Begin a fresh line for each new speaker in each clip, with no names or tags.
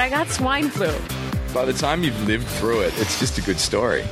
I got swine flu.
By the time you've lived through it, it's just a good story.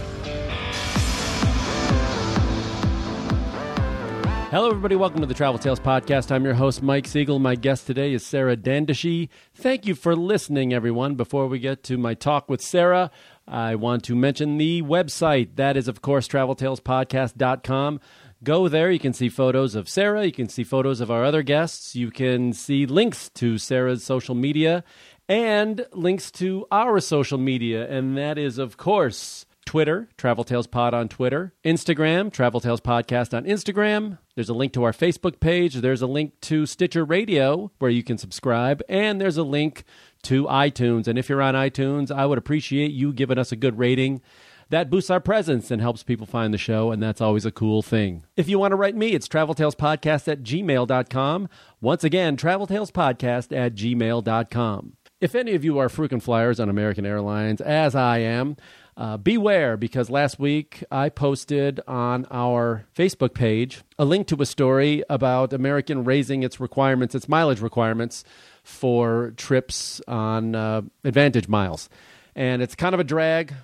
Hello, everybody. Welcome to the Travel Tales Podcast. I'm your host, Mike Siegel. My guest today is Sarah Dandashi. Thank you for listening, everyone. Before we get to my talk with Sarah, I want to mention the website. That is, of course, traveltalespodcast.com. Go there. You can see photos of Sarah. You can see photos of our other guests. You can see links to Sarah's social media and links to our social media. And that is, of course, Twitter, Travel Tales Pod on Twitter, Instagram, Travel Tales Podcast on Instagram. There's a link to our Facebook page. There's a link to Stitcher Radio where you can subscribe, and there's a link to iTunes. And if you're on iTunes, I would appreciate you giving us a good rating. That boosts our presence and helps people find the show, and that's always a cool thing. If you want to write me, it's traveltalespodcast at gmail.com. Once again, traveltalespodcast at gmail.com. If any of you are frequent flyers on American Airlines, as I am, uh, beware because last week I posted on our Facebook page a link to a story about American raising its requirements, its mileage requirements for trips on uh, Advantage miles. And it's kind of a drag.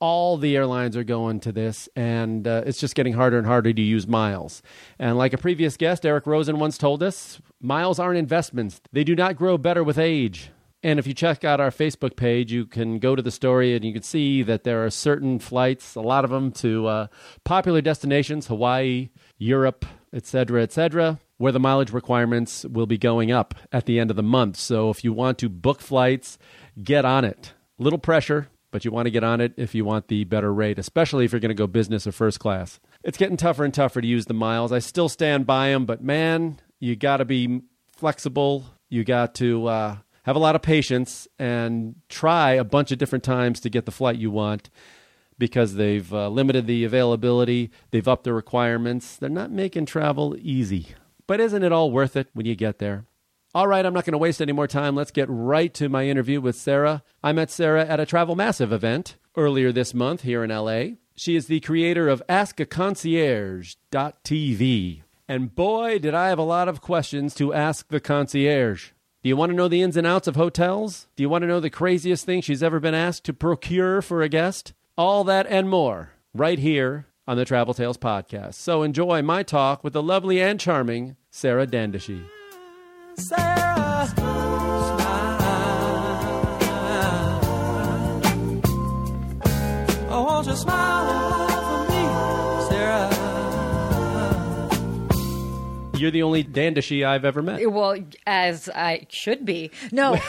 All the airlines are going to this, and uh, it's just getting harder and harder to use miles. And like a previous guest, Eric Rosen once told us, miles aren't investments, they do not grow better with age. And if you check out our Facebook page, you can go to the story and you can see that there are certain flights, a lot of them to uh, popular destinations, Hawaii, Europe, etc., etc., where the mileage requirements will be going up at the end of the month. So if you want to book flights, get on it. Little pressure, but you want to get on it if you want the better rate, especially if you're going to go business or first class. It's getting tougher and tougher to use the miles. I still stand by them, but man, you got to be flexible. You got to uh, have a lot of patience and try a bunch of different times to get the flight you want because they've uh, limited the availability, they've upped the requirements. They're not making travel easy. But isn't it all worth it when you get there? All right, I'm not going to waste any more time. Let's get right to my interview with Sarah. I met Sarah at a Travel Massive event earlier this month here in LA. She is the creator of AskAConcierge.tv. And boy, did I have a lot of questions to ask the concierge. Do you want to know the ins and outs of hotels? Do you want to know the craziest thing she's ever been asked to procure for a guest? All that and more right here on the Travel Tales podcast. So enjoy my talk with the lovely and charming Sarah Dandashi. You're the only Dandashi I've ever met.
Well, as I should be. No.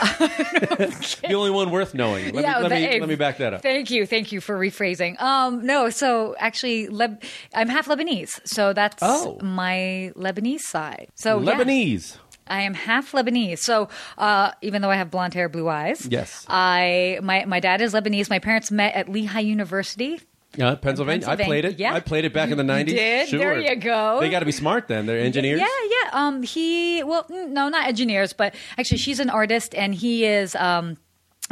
The only one worth knowing. Let,
Yeah,
me, let, me,
that-
let me back that up.
Thank you, thank you for rephrasing. Um, no, so actually, Leb- I'm half Lebanese, so that's
Oh.
my Lebanese side. So yeah,
Lebanese.
I am half Lebanese. So uh, even though I have blonde hair, blue eyes,
Yes.
I my my dad is Lebanese. My parents met at Lehigh University.
Yeah, Pennsylvania. I played it.
yeah.
I played it back in the 90s.
did?
Sure.
There you go.
They got to be smart then. They're engineers.
Yeah, yeah. Um, he well, no, not engineers, but actually, she's an artist, and he is um.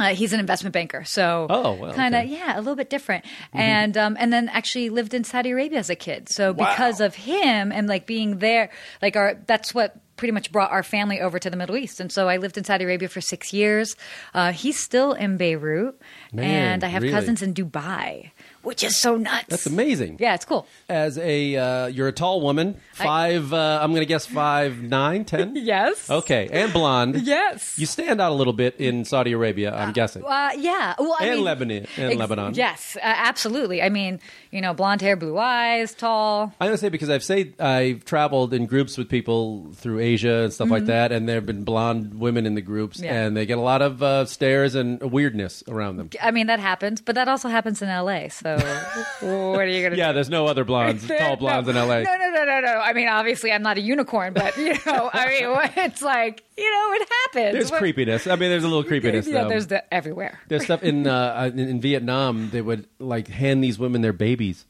Uh, he's an investment banker, so
Oh, well,
kind of
okay.
yeah, a little bit different. And um, and then actually lived in Saudi Arabia as a kid. So because of him and like being there, like our that's what pretty much brought our family over to the Middle East. And so I lived in Saudi Arabia for six years. Uh, he's still in Beirut,
Man,
and I have
really?
cousins in Dubai, which is so nuts.
That's amazing.
Yeah, it's cool.
As a, uh, you're a tall woman, five. uh, I'm going to guess five, nine, ten.
Yes.
Okay, and blonde.
Yes.
You stand out a little bit in Saudi Arabia. I'm guessing.
Uh, yeah. Well, I
And
mean,
Lebanon- and Lebanon.
Yes, uh, absolutely. I mean, you know, blonde hair, blue eyes, tall.
I'm going to say because I've say I've traveled in groups with people through Asia and stuff like that, and there have been blonde women in the groups,
Mm-hmm. Yeah.
and they get a lot of uh, stares and weirdness around them.
I mean, that happens, but that also happens in LA. So what are you going to
Yeah, there's no other blondes, tall blondes
no,
in LA.
No, no, no, no, no. I mean, obviously, I'm not a unicorn, but you know, I mean, it's like you know, it happens.
There's
What-
creepiness. I mean, there's a little creepiness.
Yeah,
though.
there's the everywhere.
There's stuff in, uh, in in Vietnam. They would like hand these women their babies.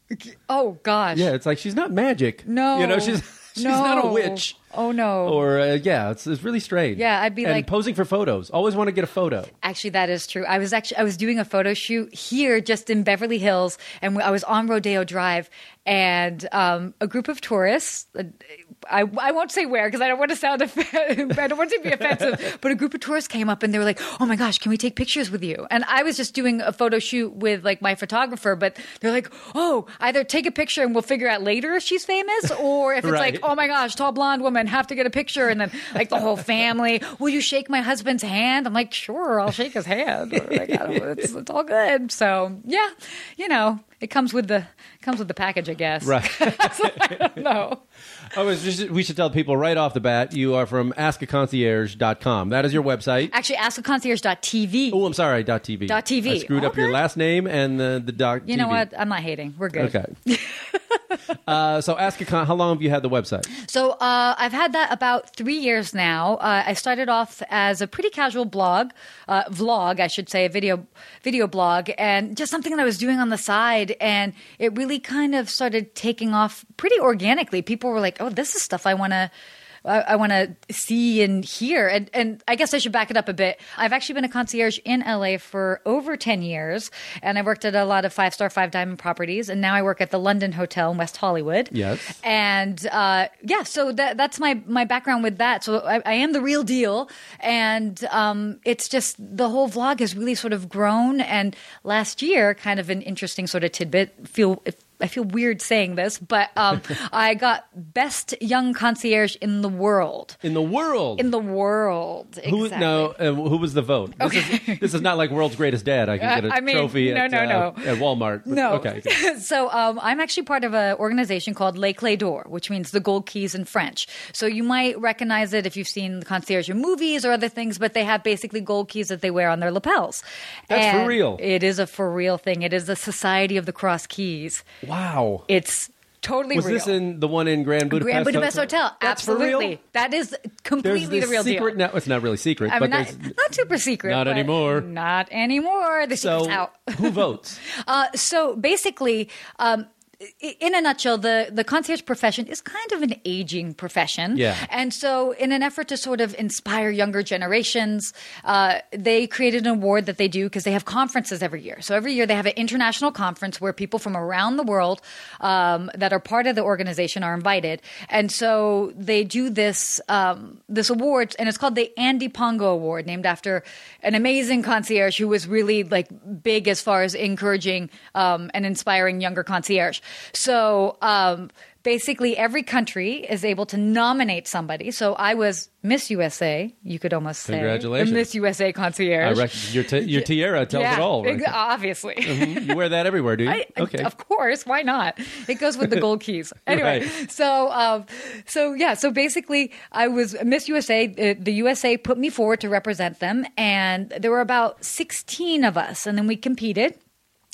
Oh gosh.
Yeah, it's like she's not magic.
No.
you know she's she's not a witch.
Oh no.
Or uh, yeah, it's, it's really strange.
Yeah, I'd be
and
like-
posing for photos. Always want to get a photo.
Actually, that is true. I was actually I was doing a photo shoot here, just in Beverly Hills, and I was on Rodeo Drive, and um, a group of tourists. uh, I, I won't say where because I don't want to sound off- I don't want to be offensive. But a group of tourists came up and they were like, "Oh my gosh, can we take pictures with you?" And I was just doing a photo shoot with like my photographer, but they're like, "Oh, either take a picture and we'll figure out later if she's famous, or if it's
Right.
like, oh my gosh, tall blonde woman, have to get a picture." And then like the whole family, "Will you shake my husband's hand?" I'm like, "Sure, I'll shake his hand." Like, I don't know, it's, it's all good. So yeah, you know, it comes with the comes with the package, I guess.
Right.
No.
Oh, it's just, we should tell people right off the bat. You are from askaconcierge.com. That is your website.
Actually, askaconcierge.tv.
Oh, I'm sorry. Dot .tv.
Dot TV.
I screwed up your last name and the the dot.
You know
TV.
what? I'm not hating. We're good.
Okay. uh, so ask a con. How long have you had the website?
So uh, I've had that about three years now. Uh, I started off as a pretty casual blog, uh, vlog, I should say, a video video blog, and just something that I was doing on the side, and it really kind of started taking off pretty organically. People were like, "Oh, this is stuff I want to." I, I want to see and hear, and and I guess I should back it up a bit. I've actually been a concierge in LA for over ten years, and I worked at a lot of five star, five diamond properties, and now I work at the London Hotel in West Hollywood.
Yes.
And uh, yeah, so that, that's my my background with that. So I, I am the real deal, and um, it's just the whole vlog has really sort of grown. And last year, kind of an interesting sort of tidbit. Feel I feel weird saying this, but um, I got best young concierge in the world.
In the world.
In the world,
who
exactly.
no? Uh, who was the vote? This, is, this is not like World's Greatest Dad. I can
Uh,
get a
I mean,
trophy
no,
at,
no,
uh,
no.
at Walmart.
No.
Okay.
so um, I'm actually part of an organization called Les Clefs d'Or, which means the gold keys in French. So you might recognize it if you've seen the concierge in movies or other things, but they have basically gold keys that they wear on their lapels.
That's for real.
It is a for real thing. It is the Society of the Cross Keys.
Wow.
It's totally
was
real.
this in the one in Grand Budapest?
Grand Budapest Hotel?
That's for
Absolutely.
real?
That is
There's
completely
this
the real
secret.
deal.
No, it's not really secret,
I
but
not, not super secret.
Not anymore.
Not anymore. The secret's
so
out.
who votes?
Uh, so basically, um, i- in a nutshell, the, the concierge profession is kind of an aging profession.
Yeah.
And so, in an effort to sort of inspire younger generations, uh, they created an award that they do because they have conferences every year. So, every year they have an international conference where people from around the world um, that are part of the organization are invited. And so, they do this, um, this award, and it's called the Andy Pongo Award, named after an amazing concierge who was really like big as far as encouraging um, and inspiring younger concierge. So um, basically, every country is able to nominate somebody. So I was Miss USA. You could almost say
Congratulations.
Miss USA
I
concierge.
reckon your t- your tiara tells
yeah,
it all. Right
ex- obviously.
you wear that everywhere, do you?
I, I-
okay.
Of course, why not? It goes with the gold keys. Anyway,
Right.
so um, so yeah, so basically, I was Miss USA. The, the USA put me forward to represent them, and there were about sixteen of us, and then we competed.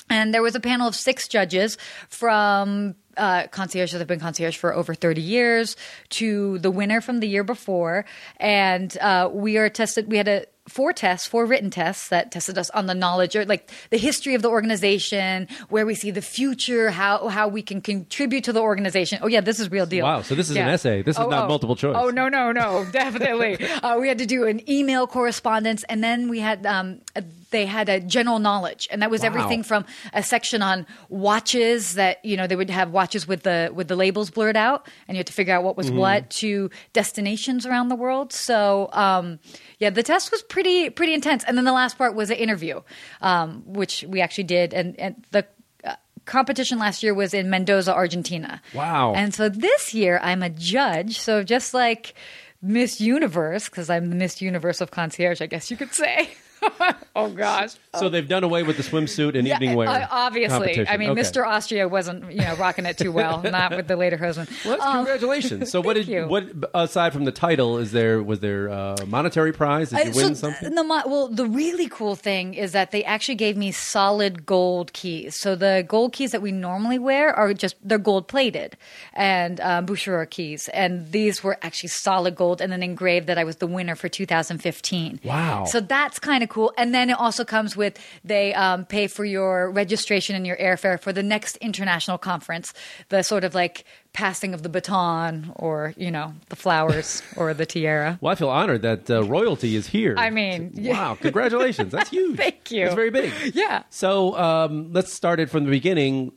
And there was a panel of six judges from uh, concierge that have been concierge for over 30 years to the winner from the year before. And uh, we are tested, we had a four tests, four written tests that tested us on the knowledge or like the history of the organization, where we see the future, how how we can contribute to the organization. Oh yeah, this is real deal.
Wow, so this is an essay. This is
Oh,
not
oh.
multiple choice.
Oh no no no, definitely. uh, we had to do an email correspondence, and then we had um, a- they had a general knowledge, and that was
Wow.
everything from a section on watches that you know they would have watches with the with the labels blurred out, and you had to figure out what was what to destinations around the world. So um, yeah, the test was pretty pretty intense, and then the last part was an interview, um, which we actually did, and and the. uh, Competition last year was in Mendoza, Argentina.
Wow.
And so this year I'm a judge. So just like Miss Universe, because I'm the Miss Universe of concierge, I guess you could say. oh gosh.
So they've done away with the swimsuit and evening wear.
Uh, obviously.
competition.
I mean,
Okay.
Mr. Austria wasn't, you know, rocking it too well. not with the later husband.
Well, that's- congratulations. So, what did
you.
what aside from the title is there? Was there a monetary prize? Did you
I-
win
so,
something?
The, mo- well, the really cool thing is that they actually gave me solid gold keys. So the gold keys that we normally wear are just they're gold plated and um, Boucherer keys, and these were actually solid gold and then engraved that I was the winner for 2015.
Wow.
So that's kind of cool. And then it also comes with they um, pay for your registration and your airfare for the next international conference, the sort of like passing of the baton or you know the flowers or the tiara.
Well, I feel honored that uh, royalty is here.
I mean,
wow! Congratulations, that's huge.
Thank you.
It's very big.
Yeah.
So um, let's start it from the beginning.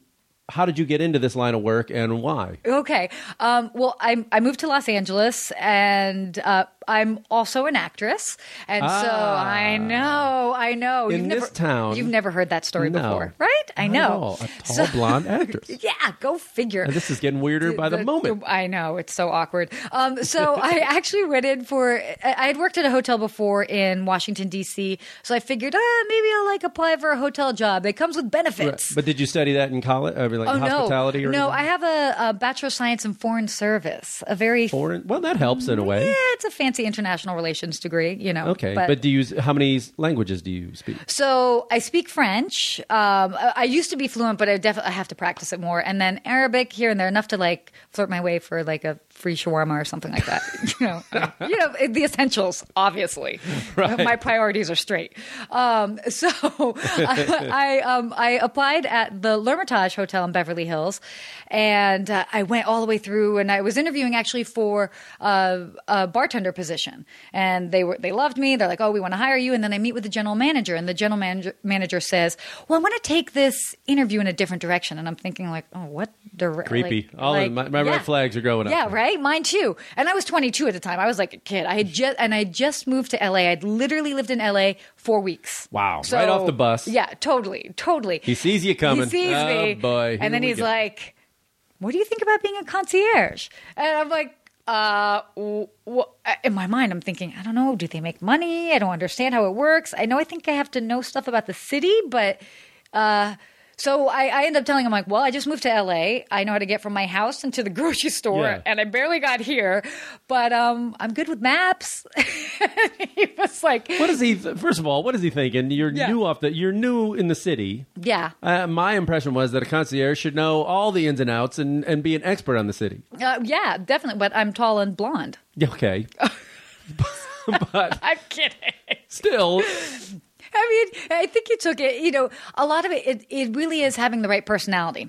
How did you get into this line of work and why?
Okay. Um, well, I, I moved to Los Angeles, and uh, I'm also an actress, and so
Ah.
I know, I know.
In
you've
this
never,
town-
you've never heard that story
No.
before, right? I know.
A tall blonde actress.
Yeah, go figure.
And this is getting weirder by the, moment.
I know it's so awkward. Um, so I actually went in for. I had worked at a hotel before in Washington D.C., so I figured, ah, maybe I'll like apply for a hotel job. It comes with benefits.
But did you study that in college? I mean, like
Oh
hospitality
no!
or
no,
anything?
I have a, a bachelor of science in foreign service. A very
foreign. Well, that helps in a way.
yeah, it's a fancy international relations degree, you know.
Okay, but, do you? How many languages do you speak?
so I speak French. Um, I I used to be fluent, but I definitely I have to practice it more. And then Arabic here and there, enough to like flirt my way for like a free shawarma or something like that. you know, you know the essentials. Obviously,
Right.
my priorities are straight. Um, so I, I, um, I applied at the L'Ermitage Hotel in Beverly Hills, and uh, I went all the way through. And I was interviewing actually for uh, a bartender position, and they were they loved me. They're like, "Oh, we want to hire you." And then I meet with the general manager, and the general manager manager says, "Well, I want to take this interview in a different direction." And I'm thinking, like, "Oh, what direction?"
Creepy. All of my, my red flags are going up.
Yeah, right. Mine too. And I was 22 at the time. I was like a kid. I had just and I had just moved to LA. I'd literally lived in LA four weeks.
Wow, right off the bus.
Yeah, totally, totally.
He sees you coming.
He sees
Oh,
me.
boy.
And then he's
go.
like, "What do you think about being a concierge?" And I'm like. Uh, w- w- in my mind, I'm thinking, I don't know. Do they make money? I don't understand how it works. I know I think I have to know stuff about the city, but uh, so I, I end up telling him like, well, I just moved to LA. I know how to get from my house into the grocery store,
Yeah.
and I barely got here, but um, I'm good with maps. he was like,
What is he? First of all, what is he thinking? You're
Yeah.
new off the. You're new in the city.
yeah,
Uh, my impression was that a concierge should know all the ins and outs and, and be an expert on the city.
uh, yeah, definitely. But I'm tall and blonde.
Okay, but
I'm kidding.
still,
I mean, I think you took it, you know, a lot of it, it, it really is having the right personality.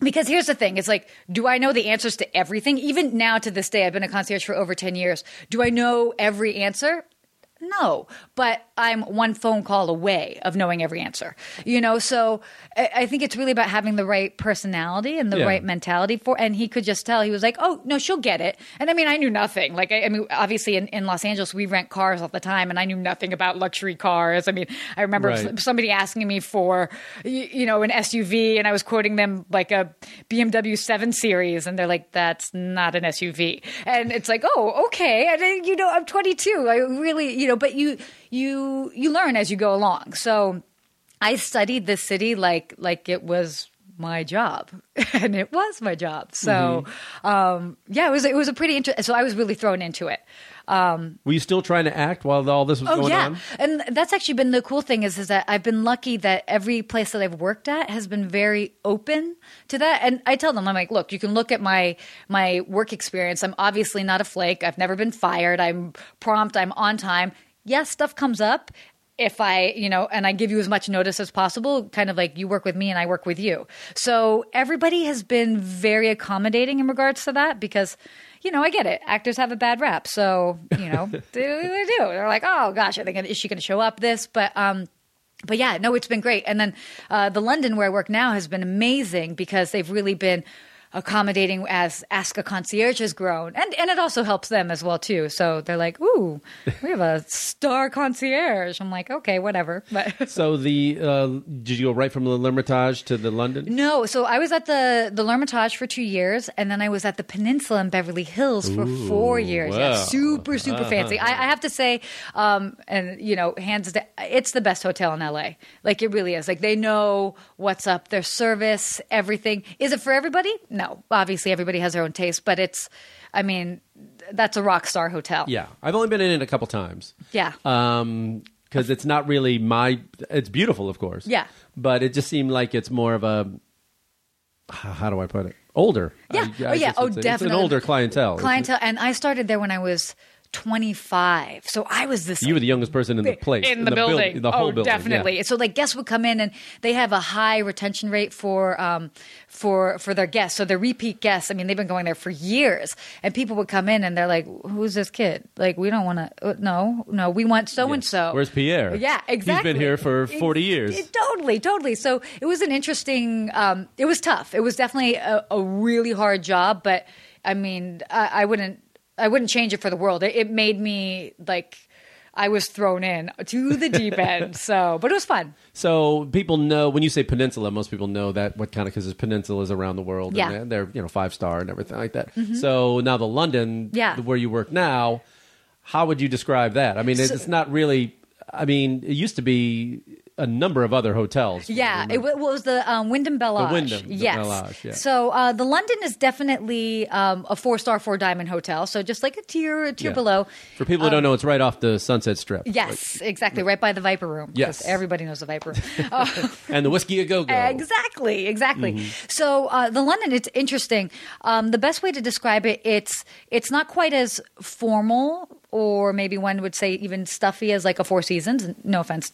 Because here's the thing it's like, do I know the answers to everything? Even now to this day, I've been a concierge for over 10 years. Do I know every answer? No, but I'm one phone call away of knowing every answer. You know, so I, I think it's really about having the right personality and the
Yeah.
right mentality for. And he could just tell. He was like, "Oh no, she'll get it." And I mean, I knew nothing. Like, I, I mean, obviously in, in Los Angeles, we rent cars all the time, and I knew nothing about luxury cars. I mean, I remember
Right.
somebody asking me for, you, you know, an SUV, and I was quoting them like a BMW 7 Series, and they're like, "That's not an SUV." And it's like, "Oh, okay." And you know, I'm 22. I really, you know, but you you you learn as you go along. So I studied the city like like it was my job, and it was my job. So um, yeah, it was it was a pretty interesting. So I was really thrown into it. Um,
were you still trying to act while all this was
Oh
going
yeah,
on?
and that's actually been the cool thing is is that I've been lucky that every place that I've worked at has been very open to that. And I tell them, I'm like, look, you can look at my my work experience. I'm obviously not a flake. I've never been fired. I'm prompt. I'm on time. Yes, stuff comes up. If I, you know, and I give you as much notice as possible, kind of like you work with me and I work with you. So everybody has been very accommodating in regards to that because you know, I get it. Actors have a bad rap, so you know they, they do. They're like, oh gosh, are they gonna, is she going to show up? This, but um, but yeah, no, it's been great. And then uh, the London where I work now has been amazing because they've really been. Accommodating as Ask a Concierge has grown, and and it also helps them as well too. So they're like, "Ooh, we have a star concierge." I'm like, "Okay, whatever." But
So the uh, did you go right from the L'Ermitage to the London?
no, so I was at the the L'Ermitage for two years, and then I was at the Peninsula in Beverly Hills for four years. Yeah,
wow. Uh-huh.
super super fancy. I, I have to say, um, and you know, hands down, it's the best hotel in LA. Like it really is. Like they know what's up. Their service, everything. Is it for everybody? No, obviously everybody has their own taste, but it's. I mean, that's a rock star hotel.
Yeah, I've only been in it a couple times.
Yeah.
Um, because it's not really my. It's beautiful, of course.
Yeah.
But it just seemed like it's more of a. How how do I put it? Older.
Yeah.
I- I
oh, yeah. Oh, definitely.
It's an older clientele.
Clientele, and I started there when I was 25. So I was this.
You were the youngest person in the place
in the, building.
building, the whole
oh,
building. yeah.
definitely. So like guests would come in and they have a high retention rate for um for for their guests. So they're repeat guests. I mean, they've been going there for years, and people would come in and they're like, "Who's this kid? Like, we don't want to. No, no, we want so and so.
Where's Pierre?
Yeah, exactly.
He's been here for 40 years.
It- totally, totally. So it was an interesting. Um, it was tough. It was definitely a, a really hard job, but I mean, I, I wouldn't. I wouldn't change it for the world. It, it made me like. I was thrown in to the deep end. So, but it was fun.
So people know when you say peninsula, most people know that what kind of because there's peninsulas around the world.
Yeah. Mm-hmm.
and they're, you know five star and everything like that. So now the London,
Yeah.
where you work now, how would you describe that? I mean, it's it's not really. I mean, it used to be a number of other hotels.
Yeah, it wa- was the um, Wyndham Bel Age.
Wyndham, the
yes.
Bel Age, yeah.
So uh, the London is definitely um, a four star, four diamond hotel. So just like a tier, a tier
Yeah.
below.
For people who don't know, it's right off the Sunset Strip.
Yes, exactly, right by the Viper Room.
Yes.
everybody knows the Viper Room. Uh,
and the whiskey a go go.
Exactly, exactly.
Mm-hmm.
So uh, the London, it's interesting. Um, the best way to describe it, it's it's not quite as formal, or maybe one would say even stuffy as like a Four Seasons. No offense,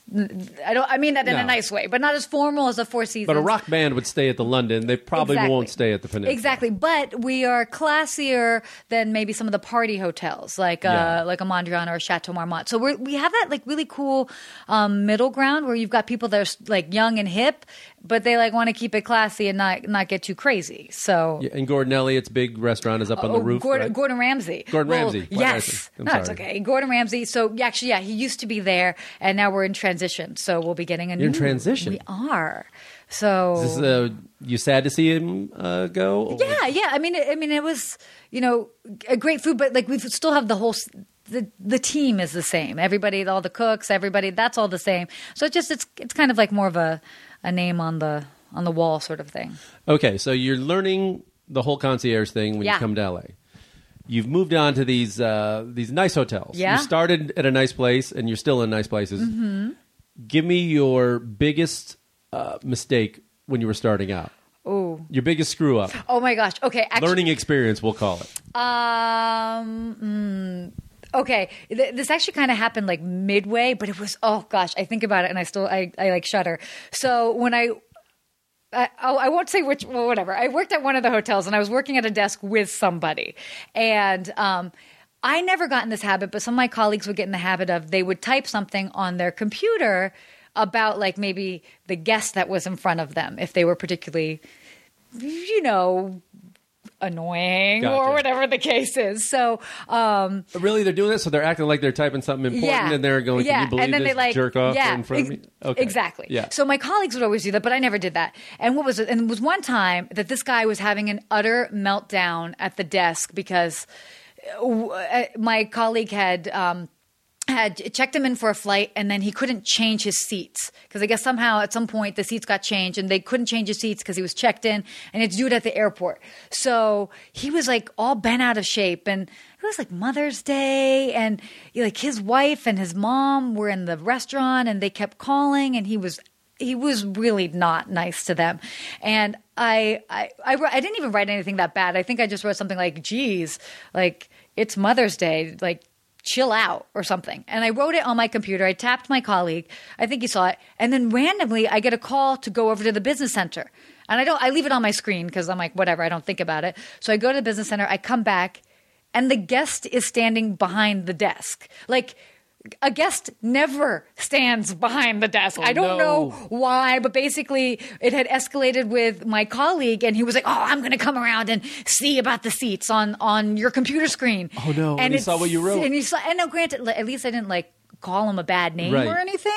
I don't. I mean that in
No.
a nice way, but not as formal as a Four Seasons.
But a rock band would stay at the London. They probably
Exactly.
won't stay at the Peninsula.
Exactly, but we are classier than maybe some of the party hotels, like
Yeah.
uh, like a Mondrian or a Chateau Marmont. So we we have that like really cool um, middle ground where you've got people that are like young and hip, but they like want to keep it classy and not not get too crazy. So.
Yeah, and Gordon Elliott's big restaurant is up on the
Oh,
roof.
Gordon,
right?
Gordon Ramsay.
Gordon
Well,
Ramsay. Why did I say-
Yes. No, it's okay. Gordon Ramsay. So yeah, actually, yeah, he used to be there, and now we're in transition. So we'll be getting a
You're in
new.
transition?
We are. So
Is this, uh, you sad to see him uh, go? or-
yeah, yeah. I mean, it, I mean, it was you know a great food, but like we still have the whole. The, the team is the same. Everybody, all the cooks, everybody, that's all the same. So it just it's it's kind of like more of a, a name on the on the wall sort of thing.
Okay, so you're learning the whole concierge thing when you come to LA. You've moved on to these uh, these nice hotels.
Yeah.
You started at a nice place, and you're still in nice places. Mm-hmm. Give me your biggest uh, mistake when you were starting out.
Oh,
Your biggest screw up.
oh my gosh. Okay, actually,
Learning experience, we'll call it.
Um. mm, okay, Th- this actually kind of happened like midway, but it was oh gosh, I think about it and I still I, I like shudder. So when I. I, oh, I won't say which, well, whatever. I worked at one of the hotels and I was working at a desk with somebody. And um, I never got in this habit, but some of my colleagues would get in the habit of they would type something on their computer about like maybe the guest that was in front of them if they were particularly, you know, annoying
Gotcha.
or whatever the case is. So, um,
Really, they're doing this, so they're acting like they're typing something important,
yeah,
and they're going, "Can
yeah.
you believe
and then
this
they like
jerk off
yeah,
in front of me?" Okay.
Exactly.
Yeah.
So my colleagues would always do that, but I never did that. And what was it? And it was one time that this guy was having an utter meltdown at the desk because uh, my colleague had. Um, had checked him in for a flight and then he couldn't change his seats because I guess somehow at some point the seats got changed and they couldn't change his seats because he was checked in and it's due at the airport. So he was like all bent out of shape and it was like Mother's Day and like his wife and his mom were in the restaurant and they kept calling and he was he was really not nice to them. And I, I, I, I didn't even write anything that bad. I think I just wrote something like, geez, like it's Mother's Day. Like, chill out or something. And I wrote it on my computer. I tapped my colleague. I think he saw it. And then randomly I get a call to go over to the business center. And I don't, I leave it on my screen because I'm like, whatever, I don't think about it. So I go to the business center. I come back and the guest is standing behind the desk. Like, a guest never stands behind the desk. Oh, I don't
no.
know why, but basically it had escalated with my colleague and he was like, "Oh, I'm going to come around and see about the seats on on your computer screen."
Oh, no. And he saw what you wrote.
And he saw and no granted at least I didn't like call him a bad name
Right.
or anything,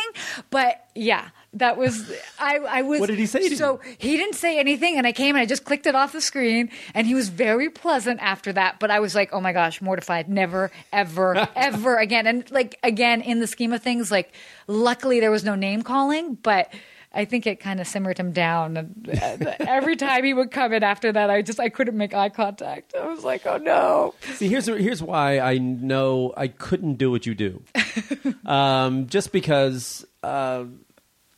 but yeah, that was I I was
What did he say to
So he didn't say anything and I came and I just clicked it off the screen and he was very pleasant after that, but I was like, "Oh my gosh, mortified. Never ever ever again." And like again in the scheme of things, like luckily there was no name calling, but I think it kind of simmered him down. And uh, every time he would come in after that, I just I couldn't make eye contact. I was like, "Oh no!"
See, here's here's why I know I couldn't do what you do. um, just because, uh,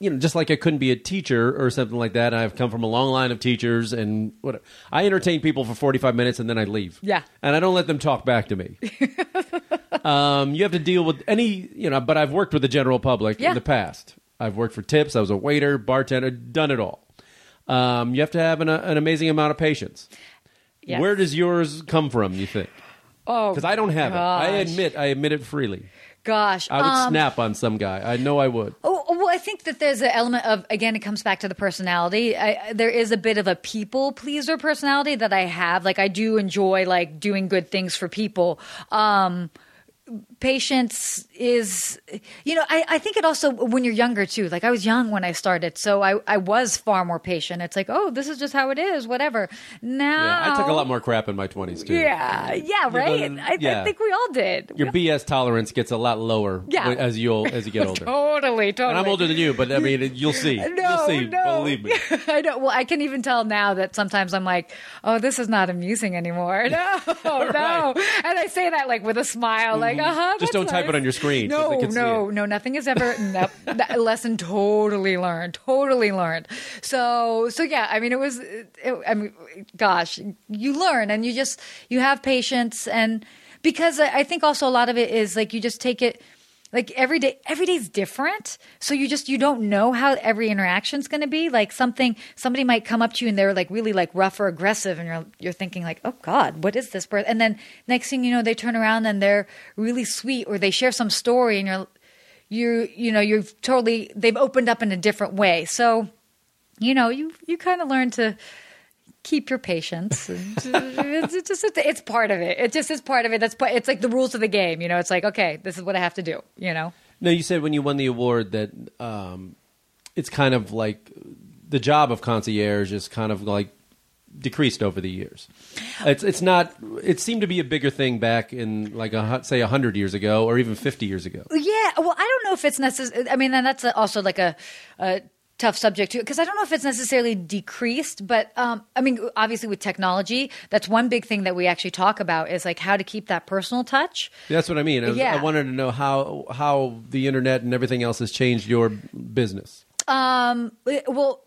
you know, just like I couldn't be a teacher or something like that. I've come from a long line of teachers, and what I entertain people for 45 minutes and then I leave.
Yeah.
and I don't let them talk back to me. um, you have to deal with any, you know. But I've worked with the general public
Yeah.
in the past. I've worked for tips. I was a waiter, bartender, done it all. Um, you have to have an, an amazing amount of patience.
Yes.
Where does yours come from? You think?
Oh,
Because I don't have it. I admit, I admit it freely.
Gosh,
I would
um,
snap on some guy. I know I would.
Oh, think that there's an element of again, it comes back to the personality. I, there is a bit of a people pleaser personality that I have. Like I do enjoy like doing good things for people. Um, patience is you know I, I think it also when you're younger too like i was young when i started so I, I was far more patient it's like oh this is just how it is whatever now
Yeah, I took a lot more crap in my twenties too.
yeah yeah right I, I
yeah.
think we all did
Your BS tolerance gets a lot lower
Yeah.
as you as you get older.
totally totally
And I'm older than you, but I mean, you'll see.
No,
you'll see.
no.
Believe me.
I know. Well, I can even tell now that sometimes I'm like, "Oh, this is not amusing anymore." No, no. And I say that like with a smile, mm-hmm. like, "Uh huh."
Mm-hmm. Just don't type it on your screen.
No, no, no. Nothing is ever. nope. That lesson totally learned. Totally learned. So, so yeah. I mean, it was. It, I mean, gosh, you learn and you just you have patience and because I I think also a lot of it is like you just take it like every day every day's different. So you just you don't know how every interaction's going to be. Like something somebody might come up to you and they're like really like rough or aggressive and you're you're thinking like oh god what is this person? And then next thing you know they turn around and they're really sweet or they share some story and you're you you know you've totally they've opened up in a different way. So you know you you kind of learn to keep your patience it's, just it's part of it it just is part of it that's it's like the rules of the game you know it's like okay this is what i have to do you know
No, you said when you won the award that um, it's kind of like the job of concierge is kind of like decreased over the years. It's it's not. It seemed to be a bigger thing back in like a say hundred years ago or even fifty years ago.
Yeah, well, I don't know if it's necessary. I mean, and that's also like a, a tough subject too, because I don't know if it's necessarily decreased, but um, I mean, obviously with technology, that's one big thing that we actually talk about is like how to keep that personal touch.
That's what I mean. I, was-
Yeah.
I wanted to know how how the internet and everything else has changed your business.
Um, well,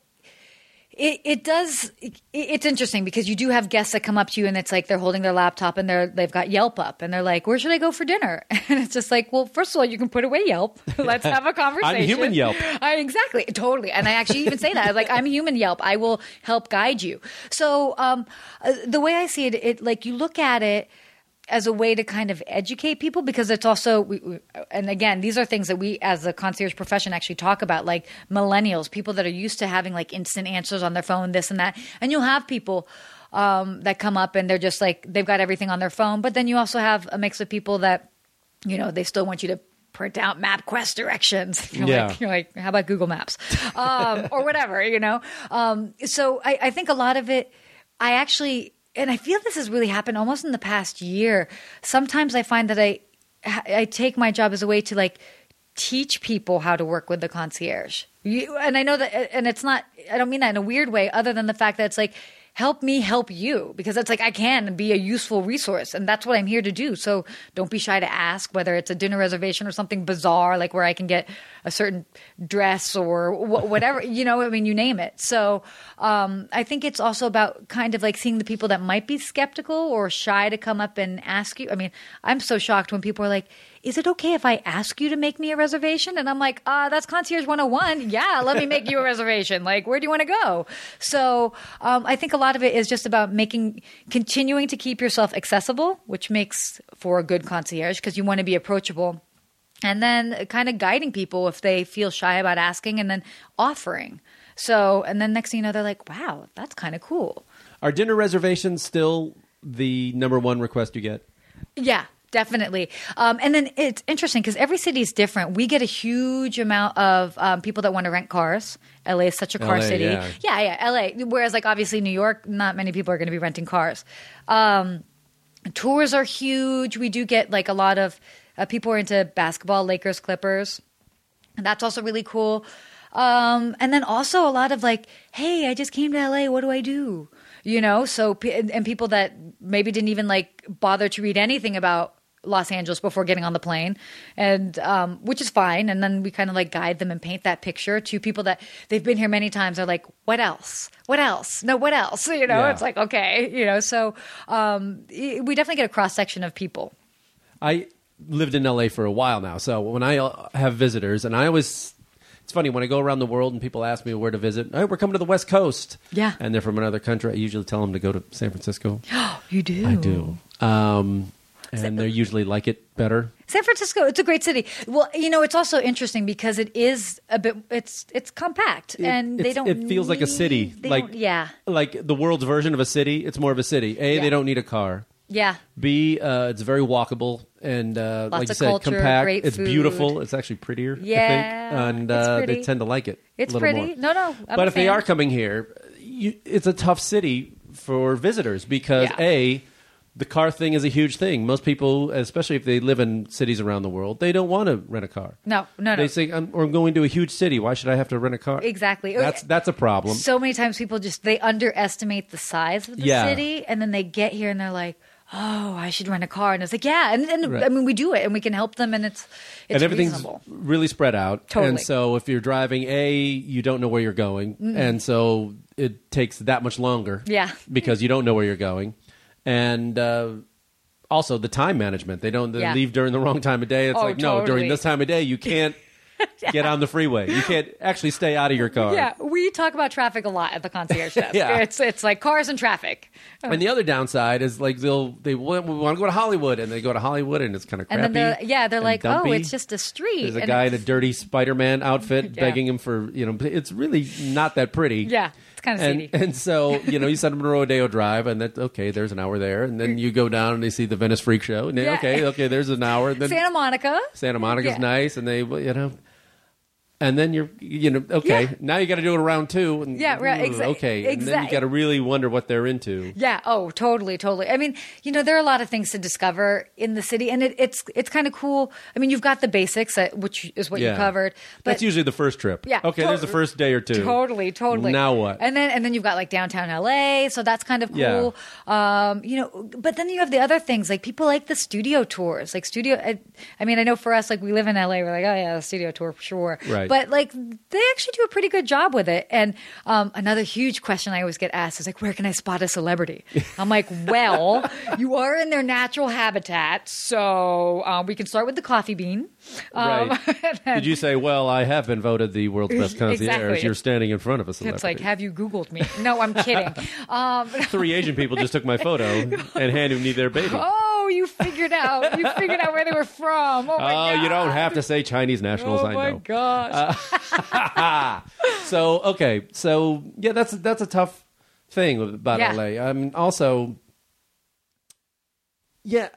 it, it does. It, it's interesting because you do have guests that come up to you and it's like they're holding their laptop and they're they've got Yelp up and they're like, "Where should I go for dinner?" And it's just like, well, first of all, you can put away Yelp. Let's have a conversation.
human Yelp.
I, exactly, totally. And I actually even say that. I was like, I'm a human Yelp. I will help guide you. So um, uh, the way I see it, it like you look at it as a way to kind of educate people because it's also we, we, and again these are things that we as a concierge profession actually talk about like millennials people that are used to having like instant answers on their phone this and that and you'll have people um, that come up and they're just like they've got everything on their phone but then you also have a mix of people that you know they still want you to print out MapQuest directions. You're
Yeah.
like, you're like, how about Google Maps, um, or whatever, you know? Um, so I, I think a lot of it, I actually, and I feel this has really happened almost in the past year. Sometimes I find that I, I take my job as a way to like teach people how to work with the concierge. You, and I know that, and it's not, I don't mean that in a weird way, other than the fact that it's like, help me help you because it's like I can be a useful resource and that's what I'm here to do. So don't be shy to ask whether it's a dinner reservation or something bizarre like where I can get a certain dress or wh- whatever, you know, I mean, you name it. So um, I think it's also about kind of like seeing the people that might be skeptical or shy to come up and ask you. I mean, I'm so shocked when people are like, is it okay if I ask you to make me a reservation? And I'm like, uh, that's concierge 101. Yeah, let me make you a reservation. Like, where do you want to go? So um, I think a lot of it is just about making, continuing to keep yourself accessible, which makes for a good concierge because you want to be approachable. and then kind of guiding people if they feel shy about asking, and then offering. So, and then next thing you know, they're like, "Wow, that's kind of cool."
Are dinner reservations still the number one request you get?
Yeah, definitely. Um, and then it's interesting because every city is different. We get a huge amount of um, people that want to rent cars. LA is such a car
LA,
city.
yeah.
yeah, yeah, LA. Whereas, like, obviously, New York, not many people are going to be renting cars. Um, tours are huge. We do get like a lot of uh, people are into basketball, Lakers, Clippers. And that's also really cool. Um, and then also a lot of like, hey, I just came to LA. What do I do? You know, so and and people that maybe didn't even like bother to read anything about Los Angeles before getting on the plane, and um, which is fine. And then we kind of like guide them and paint that picture to people that they've been here many times. They're like, what else? What else? No, what else? You know,
Yeah.
it's like okay, you know. So um, we definitely get a cross section of people.
I lived in LA for a while now, so when I uh, have visitors, and I always. It's funny when I go around the world and people ask me where to visit. Oh, we're coming to the West Coast.
Yeah.
and they're from another country. I usually tell them to go to San Francisco.
You do.
I do, um, and they usually like it better.
San Francisco, it's a great city. Well, you know, it's also interesting because it is a bit. It's it's compact, and they don't.
It feels like a city. like
yeah,
like the world's version of a city. It's more of a city. A,
Yeah.
they don't need a car.
yeah.
B, uh, it's very walkable and uh, like you
of
said,
culture,
compact. it's
food.
beautiful. It's actually prettier. I
Yeah,
think. and uh, they tend to like it.
It's
a little
pretty.
more.
No, no, I'm
but if they are coming here, you, it's a tough city for visitors because
Yeah.
a the car thing is a huge thing. Most people, especially if they live in cities around the world, they don't want to rent a car.
No, no, no.
They say, I'm, or I'm going to a huge city. Why should I have to rent a car?
Exactly.
That's that's a problem.
So many times people just they underestimate the size of the
Yeah.
city, and then they get here and they're like, "Oh, I should rent a car." And it's like, yeah, and, and
Right.
I mean, we do it, and we can help them, and it's it's
and everything's
reasonable.
really spread out.
Totally.
And so if you're driving, A, you don't know where you're going. And so it takes that much longer.
Yeah.
Because you don't know where you're going. And uh, also the time management. They don't they
Yeah.
leave during the wrong time of day. It's
Oh,
like, no, during this time of day, you can't get on the freeway. You can't actually stay out of your car.
Yeah, we talk about traffic a lot at the concierge desk.
Yeah.
It's it's like cars and traffic.
And the other downside is like they'll they want, to go to Hollywood and they go to Hollywood and it's kind of crappy.
And then they're yeah, they're like, oh, it's just a street.
There's a
And
guy in a dirty Spider-Man outfit
Yeah.
begging him for you know. It's really not that pretty.
Yeah, it's kind of
And,
seedy.
and so you know you send them to Rodeo Drive and that okay there's an hour there and then you go down and they see the Venice Freak Show and they,
Yeah.
okay okay there's an hour and then
Santa Monica.
Santa Monica's
Yeah.
nice and they you know and then you're you know okay
Yeah.
now you got to do it around two and
Yeah, right,
ooh,
exa-
okay and then you got to really wonder what they're into.
Yeah. Oh, totally, totally. I mean, you know, there are a lot of things to discover in the city, and it, it's it's kind of cool. I mean, you've got the basics, which is what you covered. But
That's usually the first trip.
Yeah,
Okay,
to-
there's the first day or two.
Totally, totally.
Now what?
And then and then you've got like downtown LA, so that's kind of
Yeah.
cool. Um, you know, but then you have the other things like people like the studio tours, like studio. I, I mean, I know for us, like we live in LA, we're like, oh yeah, the studio tour, for sure.
Right.
But like they actually do a pretty good job with it. And um, another huge question I always get asked is like, where can I spot a celebrity? I'm like, well, you are in their natural habitat, so um, we can start with the coffee bean. Um,
Right.
then-
Did you say, well, I have been voted the world's best concierge?
Exactly.
You're standing in front of a celebrity.
It's like, have you Googled me? No, I'm kidding. Um,
Three Asian people just took my photo and handed me their baby.
oh, you figured out. You figured out where they were from. Oh, my
Oh,
God.
you don't have to say Chinese nationals.
Oh,
I
my
know.
Gosh.
Uh, so okay, so yeah, that's that's a tough thing about
Yeah.
LA. I mean, also, yeah.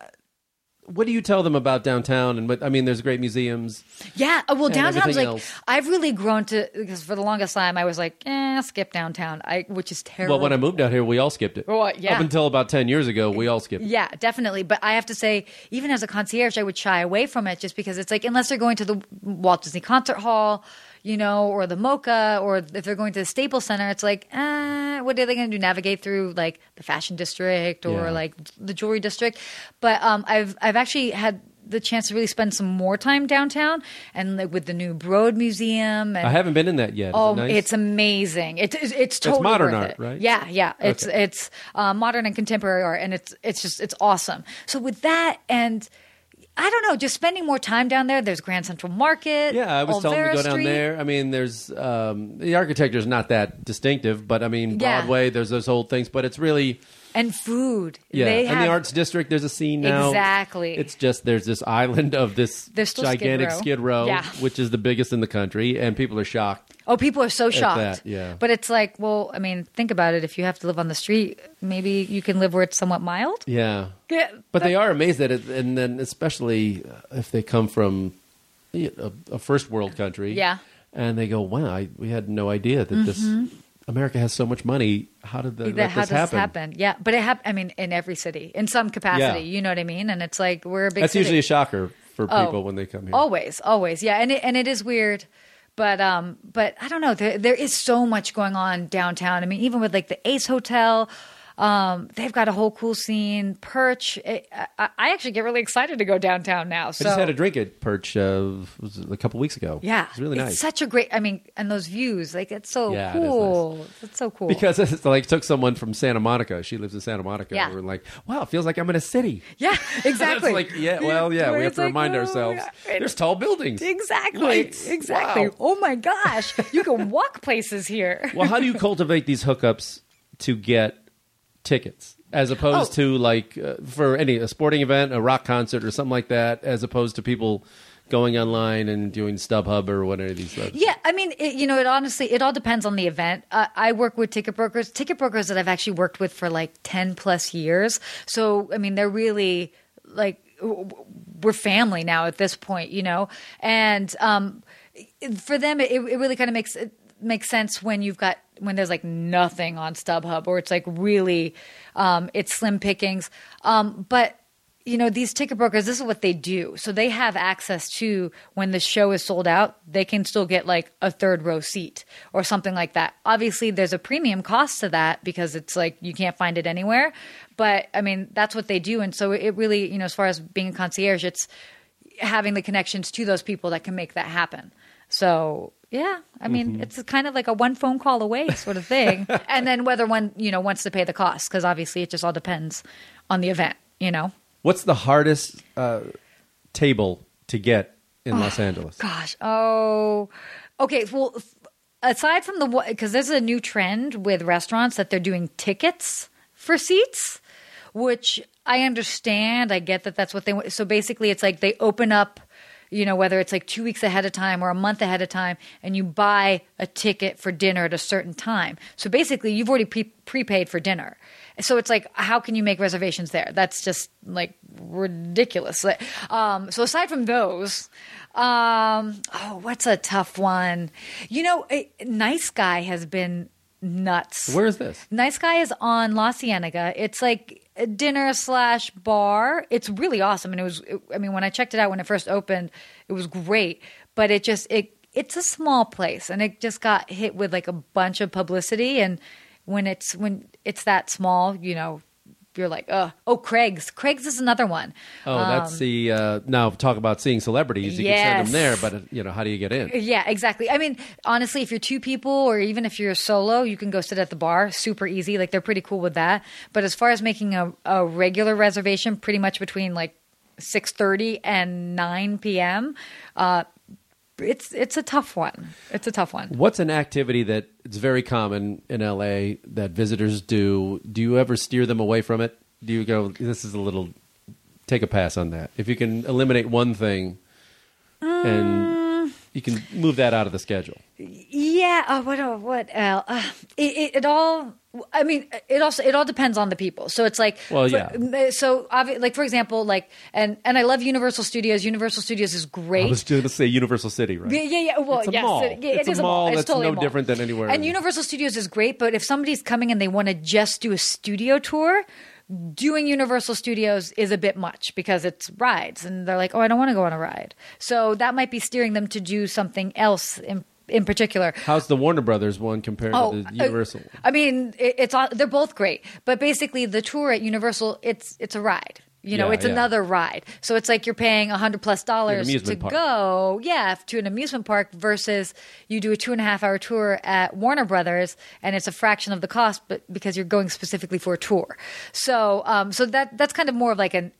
What do you tell them about downtown? And what I mean, there's great museums.
yeah. uh, Well, downtown's like,
else.
I've really grown to, because for the longest time, I was like, eh, skip downtown, I, which is terrible.
Well, when I moved out here, we all skipped it.
Well, yeah.
Up until about ten years ago, we all skipped. it.
Yeah, definitely. But I have to say, even as a concierge, I would shy away from it just because it's like, unless they're going to the Walt Disney Concert Hall, you know, or the MOCA, or if they're going to the Staples Center, it's like, uh, what are they going to do? Navigate through like the fashion district or
Yeah.
like the jewelry district? But um, I've I've actually had the chance to really spend some more time downtown and like with the new Broad Museum. And,
I haven't been in that yet. Is
Oh,
it nice?
it's amazing! It's it's, it's totally
modern
worth
art,
it.
right?
Yeah, yeah. It's it's uh, modern and contemporary art, and it's it's just it's awesome. So with that, and I don't know, just spending more time down there. There's Grand Central Market.
Yeah, I was
Olvera
telling them to go down
Street.
there. I mean, there's um, the architecture is not that distinctive, but I mean,
Yeah.
Broadway. There's those old things, but it's really
And food.
yeah.
They
and
have,
the Arts District, there's a scene now.
Exactly.
It's just there's this island of this
There's still Skid
gigantic
Row.
Skid Row,
Yeah.
which is the biggest in the country, and people are shocked.
Oh, people are so shocked.
that, yeah.
But it's like, well, I mean, think about it. If you have to live on the street, maybe you can live where it's somewhat mild.
Yeah,
Yeah,
but they are amazed at it, and then especially uh, if they come from a, a first world country,
Yeah.
and they go, "Wow, I, we had no idea that this mm-hmm. America has so much money. How did the,
That- how
this
does
happen?"
happen? Yeah, but it happened. I mean, in every city, in some capacity.
Yeah.
You know what I mean? And it's like we're a big.
That's
city.
usually a shocker for
Oh.
people when they come here.
Always, always, yeah, and it, and it is weird, but um, but I don't know. There there is so much going on downtown. I mean, even with like the Ace Hotel, um, they've got a whole cool scene. Perch, it, I, I actually get really excited to go downtown now. So
I just had a drink at Perch uh, was a couple weeks ago.
yeah,
it's really nice.
such a great. I mean, and those views, like it's so
Yeah, it is
cool. It's so cool
because it's like took someone from Santa Monica. She lives in Santa Monica.
Yeah.
and we're like, wow, it feels like I'm in a city.
Yeah, exactly.
it's like, yeah, well, yeah, we have to
like,
remind
oh,
ourselves.
yeah.
There's tall buildings.
Exactly.
Lights.
Exactly.
Wow.
Oh my gosh. You can walk places here.
well, how do you cultivate these hookups to get tickets, as opposed
Oh.
to like uh, for any a sporting event, a rock concert, or something like that, as opposed to people going online and doing StubHub or whatever these. Stuff.
Yeah, I mean, it, you know, it honestly, it all depends on the event. Uh, I work with ticket brokers, ticket brokers that I've actually worked with for like 10 plus years. So, I mean, they're really like, we're family now at this point, you know? And um, for them, it, it really kind of makes it makes sense when you've got when there's like nothing on StubHub or it's like really um, it's slim pickings. Um, but you know these ticket brokers this is what they do. So they have access to when the show is sold out they can still get like a third row seat or something like that. Obviously there's a premium cost to that because it's like you can't find it anywhere. But i mean that's what they do. And so it really you know as far as being a concierge it's having the connections to those people that can make that happen. So yeah i mean it's kind of like a one phone call away sort of thing and then whether one you know wants to pay the cost because obviously it just all depends on the event you know
What's the hardest uh, table to get in Los Angeles?
Gosh. Oh. Okay. Well, aside from the because there's a new trend with restaurants that they're doing tickets for seats, which I understand. I get that that's what they want. So basically, it's like they open up. You know, whether it's like two weeks ahead of time or a month ahead of time, and you buy a ticket for dinner at a certain time. So basically, you've already pre- prepaid for dinner. So it's like, how can you make reservations there? That's just like ridiculous. Um, so aside from those, um, oh, what's a tough one? You know, a, Nice Guy has been nuts.
Where is this?
Nice Guy is on La Cienega. It's like dinner slash bar. It's really awesome, and it was. I mean, when I checked it out when it first opened, it was great. But it just it it's a small place, and it just got hit with like a bunch of publicity. And when it's when it's that small, you know, you're like, oh, oh, Craig's. Craig's is another one.
Oh, that's the uh, now talk about seeing celebrities. You can send them there, but uh, you know how do you get in?
Yeah, exactly. I mean, honestly, if you're two people or even if you're solo, you can go sit at the bar. Super easy. Like they're pretty cool with that. But as far as making a, a regular reservation, pretty much between like six thirty and nine p.m. Uh, it's it's a tough one. It's a tough one.
What's an activity that it's very common in LA that visitors do? Do you ever steer them away from it? Do you go, this is a little, take a pass on that? If you can eliminate one thing and um, you can move that out of the schedule.
Yeah. Uh, what? Uh, what? Uh, it, it, it all. I mean, it also it all depends on the people. So it's like,
Well,
for-
yeah.
So obvi- like for example, like and and I love Universal Studios. Universal Studios is great.
I was going to say Universal City, right?
Yeah, yeah, yeah. Well,
It's a
yes,
mall.
It, yeah, it
It's a mall
It's
that's
totally
no
mall.
different than anywhere
And Universal Studios is great, but if somebody's coming and they want to just do a studio tour, doing Universal Studios is a bit much because it's rides, and they're like, "Oh, I don't want to go on a ride." So that might be steering them to do something else in in particular.
How's the Warner Brothers one compared to the
uh,
Universal?
I mean, it, it's they're both great, but basically the tour at Universal, it's it's a ride. You know,
Yeah,
it's
yeah.
another ride. So it's like you're paying a hundred plus dollars to
park.
go, yeah, to an amusement park versus you do a two and a half hour tour at Warner Brothers, and it's a fraction of the cost, but because you're going specifically for a tour. So, um, so that that's kind of more of like an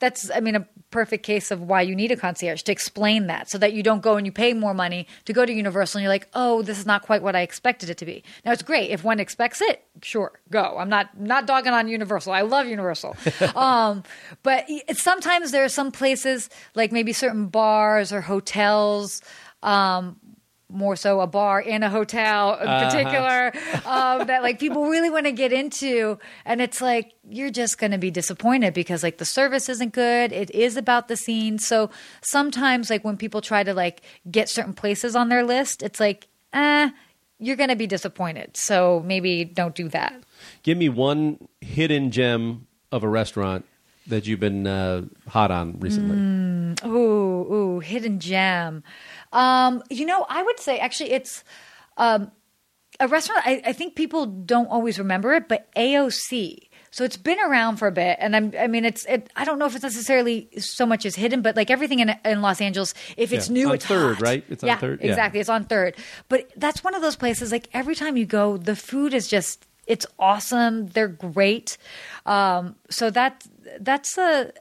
that's I mean a perfect case of why you need a concierge to explain that so that you don't go and you pay more money to go to Universal and you're like, oh, this is not quite what I expected it to be. Now it's great if one expects it, sure, go. I'm not not dogging on Universal. I love Universal, um, but sometimes there are some places like maybe certain bars or hotels. Um, more so a bar in a hotel in particular um, that like people really want to get into and it's like you're just going to be disappointed because like the service isn't good it is about the scene so sometimes like when people try to like get certain places on their list it's like eh you're going to be disappointed so maybe don't do that
Give me one hidden gem of a restaurant that you've been uh, hot on recently.
Mm. Ooh, ooh, hidden gem. Um, you know, I would say actually it's um, a restaurant. I, I think people don't always remember it, but AOC. So it's been around for a bit, and I'm, I mean, it's. It, I don't know if it's necessarily so much as hidden, but like everything in, in Los Angeles, if it's
Yeah.
new,
On
it's
Third,
hot.
right? It's on
yeah,
Third? Yeah.
Exactly, it's on third. But that's one of those places. Like every time you go, the food is just. It's awesome. They're great. Um, so that that's a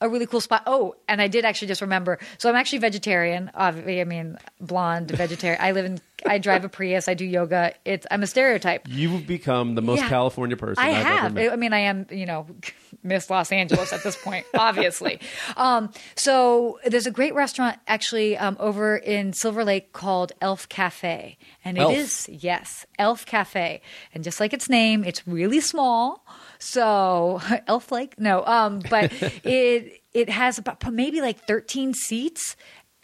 a really cool spot. Oh, and I did actually just remember. So I'm actually vegetarian. Obviously, I mean blonde vegetarian. I live in. I drive a Prius. I do yoga. It's. I'm a stereotype.
You've become the most
Yeah.
California person
I
have ever
have.
met.
I mean, I am, you know, Miss Los Angeles at this point, obviously. Um, so there's a great restaurant actually um, over in Silver Lake called Elf Cafe, and it
Elf.
is yes, Elf Cafe, and just like its name, it's really small. So Elf Lake, no, um, but it it has about maybe like 13 seats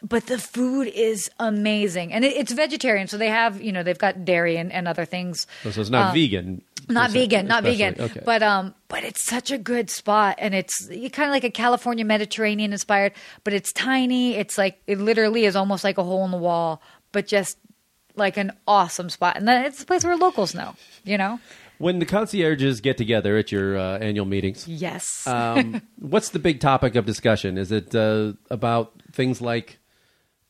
but the food is amazing and it, it's vegetarian so they have you know they've got dairy and, and other things
So, so it's not vegan.
uh, not vegan, not vegan.
Okay.
But um, but it's such a good spot, and it's kind of like a California Mediterranean inspired. But it's tiny. It's like it literally is almost like a hole in the wall, but just like an awesome spot. And then it's a place where locals know. You know.
when the concierges get together at your uh, annual meetings,
Yes.
um, what's the big topic of discussion? Is it uh, about things like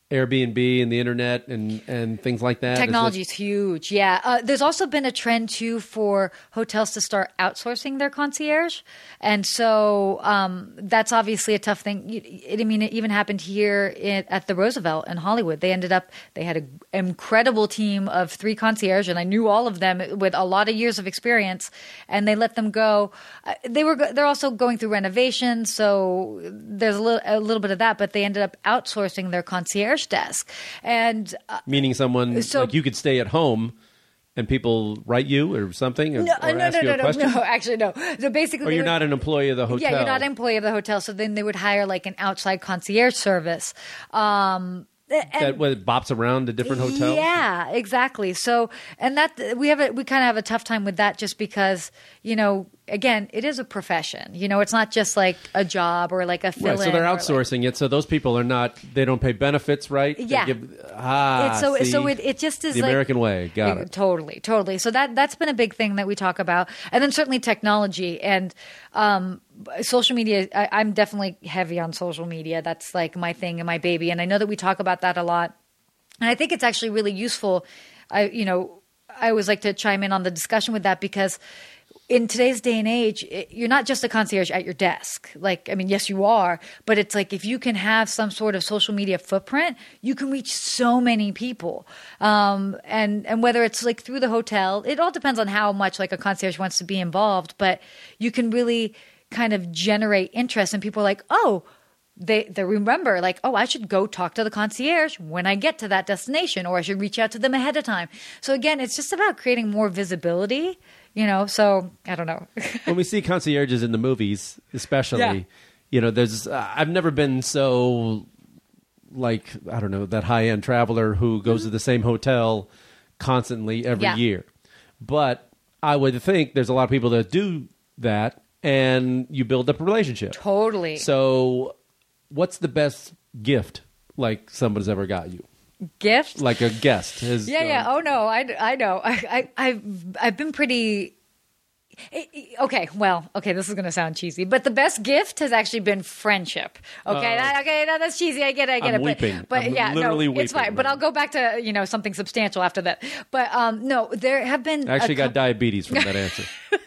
Airbnb and the internet and, and things like that.
Technology is huge. Yeah. Uh, there's also been a trend too for hotels to start outsourcing their concierge, and so um, that's obviously a tough thing. I mean, it even happened here in, at the Roosevelt in Hollywood. They ended up they had an incredible team of three concierge, and I knew all of them with a lot of years of experience, and they let them go. Uh, they were they're also going through renovations, so there's a little a little bit of that, but they ended up outsourcing their concierge desk, and uh,
meaning someone
So-
like you could stay at home and people write you or something or,
No,
or
no,
ask
no,
you
no,
a
no,
question?
no. Actually, no. So basically,
Or you're
would-
not an employee of the hotel.
Yeah, you're not an employee of the hotel. So then they would hire like an outside concierge service. Um, and-
that what, bops around to different hotels.
Yeah, exactly. So, and that we have a we kind of have a tough time with that just because you know, again, it is a profession. You know, it's not just like a job or like a fill
Right, so they're outsourcing it. So those people are not. They don't pay benefits, right?
Yeah.
give- ah,
It's so
see?
so it, it just is
the
like,
American way. Got
Yeah,
it.
Totally, totally. So that that's been a big thing that we talk about, and then certainly technology and um, social media. I, I'm definitely heavy on social media. That's like my thing and my baby, and I know that we talk about that a lot. And I think it's actually really useful. I, you know, I always like to chime in on the discussion with that because in today's day and age, it, you're not just a concierge at your desk. Like, I mean, yes, you are, but it's like if you can have some sort of social media footprint, you can reach so many people. Um, and and whether it's like through the hotel, it all depends on how much like a concierge wants to be involved. But you can really kind of generate interest, and people are like, oh they they remember like oh I should go talk to the concierge when I get to that destination or I should reach out to them ahead of time. So again, it's just about creating more visibility, you know. So I don't know.
when we see concierges in the movies, especially,
Yeah.
you know, there's. Uh, I've never been so like I don't know that high end traveler who goes to the same hotel constantly every
Yeah.
year, but I would think there's a lot of people that do that, and you build up a relationship.
totally.
So, what's the best gift like somebody's ever got you?
Gift.
Like a guest has.
yeah, yeah.
gone-
Oh no, I, I know. I, I I've I've been pretty. eh, eh, Okay, well, okay, this is going to sound cheesy, but the best gift has actually been friendship. Okay, that, okay, no, that's cheesy. I get it, I get
I'm
it. But,
weeping.
but
I'm
yeah,
literally
no, it's
weeping
fine. But I'll go back to you know something substantial after that. But um, no, there have been
I actually got
cou-
diabetes from that answer.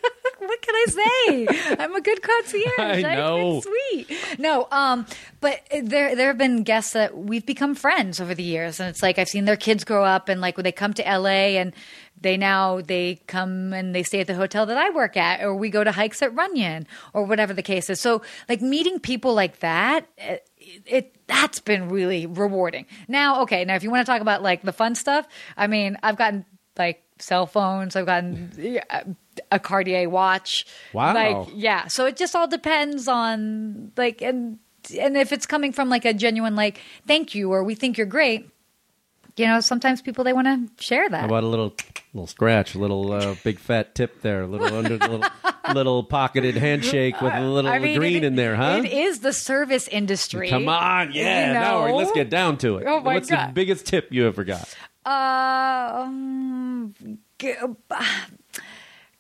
what can I say? I'm a good concierge.
I know.
sweet. No, um, but there there have been guests that we've become friends over the years, and it's like I've seen their kids grow up, and like when they come to LA, and they now they come and they stay at the hotel that I work at, or we go to hikes at Runyon, or whatever the case is. So like meeting people like that. It, it that's been really rewarding. Now, okay, now if you want to talk about like the fun stuff, I mean, I've gotten like cell phones, I've gotten a Cartier watch.
Wow.
Like yeah, so it just all depends on like and and if it's coming from like a genuine like thank you or we think you're great. You know, sometimes people they want to share that.
How about a little little scratch, a little uh, big fat tip there, a little under the little, little pocketed handshake with a little
I mean,
green
it-
in there, huh?
It is the service industry.
Come on, yeah.
You
Now
know?
let's get down to it.
Oh, my
What's the biggest tip you ever got?
Uh, um,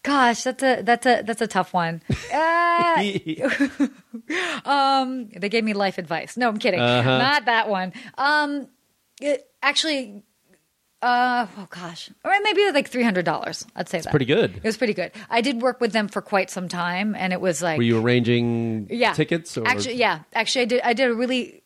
gosh, that's a that's a that's a tough one. Uh, um, they gave me life advice. No, I'm kidding.
Uh-huh.
Not that one. Um, it, actually, uh, oh gosh, or maybe like three hundred dollars. I'd say that.
pretty good.
It was pretty good. I did work with them for quite some time, and it was like
Were you arranging
yeah
tickets? Or?
actually yeah actually i did i did a really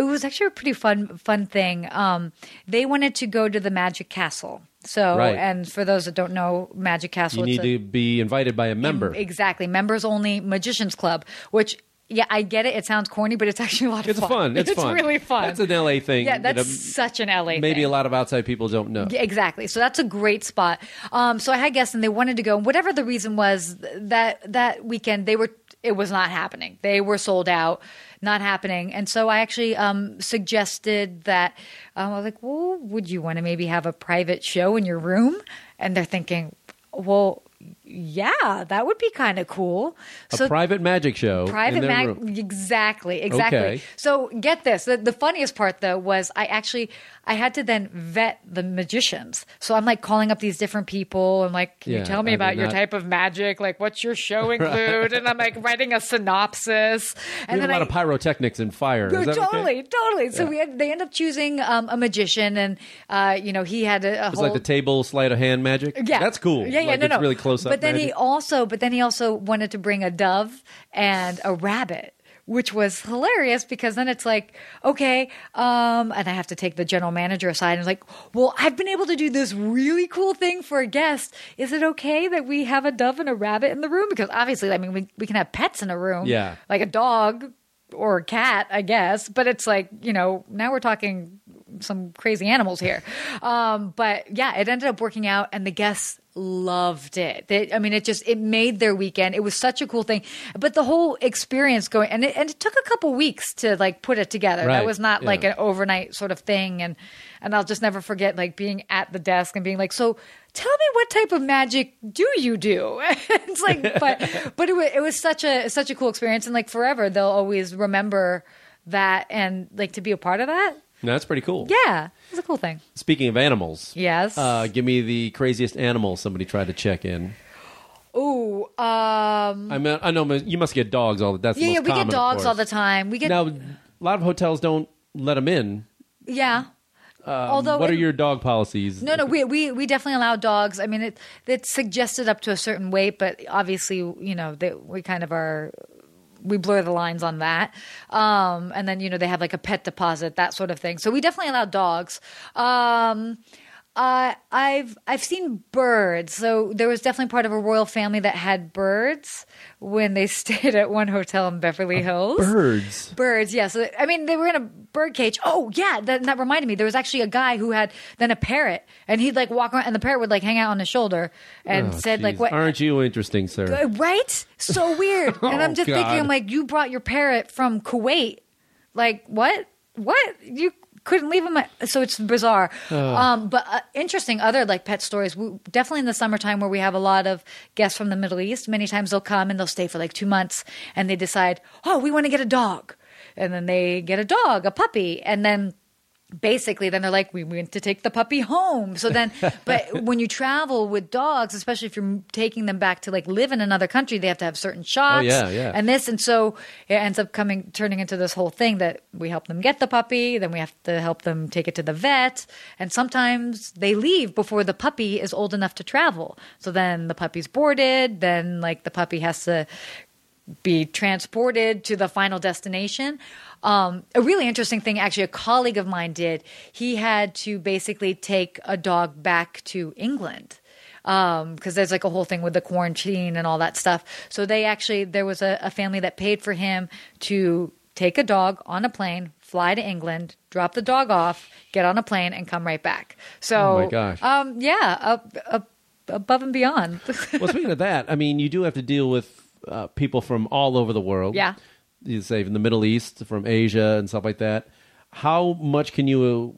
it was actually a pretty fun fun thing um they wanted to go to the magic castle so
Right.
and for those that don't know magic castle
you
it's
need
a-
to be invited by a member.
exactly members only magicians club which yeah i get it it sounds corny but it's actually a lot of
It's
fun
fun. It's, fun.
It's really fun
That's an LA thing.
yeah
that,
that's
um,
such an la
maybe
thing.
a lot of outside people don't know.
Yeah, exactly. So that's a great spot. Um, so I had guests, and they wanted to go. And whatever the reason was, that that weekend they were it was not happening. They were sold out, not happening. And so I actually um, suggested that um, I was like, "Well, would you want to maybe have a private show in your room?" And they're thinking, "Well." Yeah, that would be kind of cool.
A private magic show.
Private
their
mag, exactly, exactly.
Okay.
So get this: the, the funniest part though was I actually I had to then vet the magicians. So I'm like calling up these different people. I'm like, can
Yeah,
you tell me
are
about your
not-
type of magic? Like, what's your show include? and I'm like writing a synopsis.
We
And
have a
then
lot
I,
of pyrotechnics and fire.
no,
that okay?
totally, totally. So we had, they end up choosing um, a magician, and uh, you know he had a, a
It's
whole
like the table sleight of hand magic.
yeah,
that's cool.
Yeah, yeah,
like
no,
it's
no,
really close up.
But then he also, but then he also wanted to bring a dove and a rabbit. Which was hilarious because then it's like, okay, um, and I have to take the general manager aside and like, well, I've been able to do this really cool thing for a guest. Is it okay that we have a dove and a rabbit in the room? Because obviously, I mean, we, we can have pets in a room,
Yeah.
like a dog or a cat, I guess. But it's like, you know, now we're talking some crazy animals here. Um, but yeah, it ended up working out, and the guests loved it. They, I mean, it just it made their weekend. It was such a cool thing. But the whole experience going, and it, and it took a couple weeks to like put it together.
Right,
That was not like an overnight sort of thing. And and I'll just never forget like being at the desk and being like, so. Tell me what type of magic do you do? it's like, but but it was, it was such a such a cool experience, and like forever they'll always remember that and like to be a part of that.
No, that's pretty cool.
Yeah, it's a cool thing.
Speaking of animals,
Yes.
uh, give me the craziest animal somebody tried to check in.
Ooh, um,
I mean, I know you must get dogs all the. That's the
yeah, yeah, we
common,
get
of
dogs all the time. We get
Now, a lot of hotels don't let them in.
yeah. Although
what are
in-
your dog policies?
No, no, we, we we definitely allow dogs. I mean, it it's suggested up to a certain weight, but obviously, you know, they, we kind of are we blur the lines on that. Um, and then you know they have like a pet deposit, that sort of thing. So we definitely allow dogs. Um, uh, I've I've seen birds. So there was definitely part of a royal family that had birds when they stayed at one hotel in Beverly Hills.
birds.
Birds, yeah. So I mean, they were in a bird cage. Oh, yeah. That, that reminded me. There was actually a guy who had then a parrot, and he'd like walk around, and the parrot would like hang out on his shoulder and
Oh,
said like, "What?
Aren't you interesting, sir?
Right? So weird." and I'm
Oh,
just thinking, I'm like, "You brought your parrot from Kuwait? Like what? What you?" Couldn't leave him, at- so it's bizarre. Um, but uh, interesting other like pet stories. We, definitely in the summertime where we have a lot of guests from the Middle East. Many times they'll come and they'll stay for like two months, and they decide, oh, we want to get a dog, and then they get a dog, a puppy, and then basically then they're like we went to take the puppy home so then but when you travel with dogs especially if you're taking them back to like live in another country they have to have certain shots
Oh, yeah, yeah.
and this and so it ends up coming turning into this whole thing that we help them get the puppy then we have to help them take it to the vet and sometimes they leave before the puppy is old enough to travel so then the puppy's boarded then like the puppy has to be transported to the final destination. Um, a really interesting thing, actually, a colleague of mine did. He had to basically take a dog back to England because there's like a whole thing with the quarantine and all that stuff. So they actually there was a, a family that paid for him to take a dog on a plane, fly to England, drop the dog off, get on a plane, and come right back. So,
Oh my gosh.
um, yeah, up, up, above and beyond.
well, speaking of that, I mean, you do have to deal with uh, people from all over the world.
Yeah.
You say from the Middle East, from Asia, and stuff like that. How much can you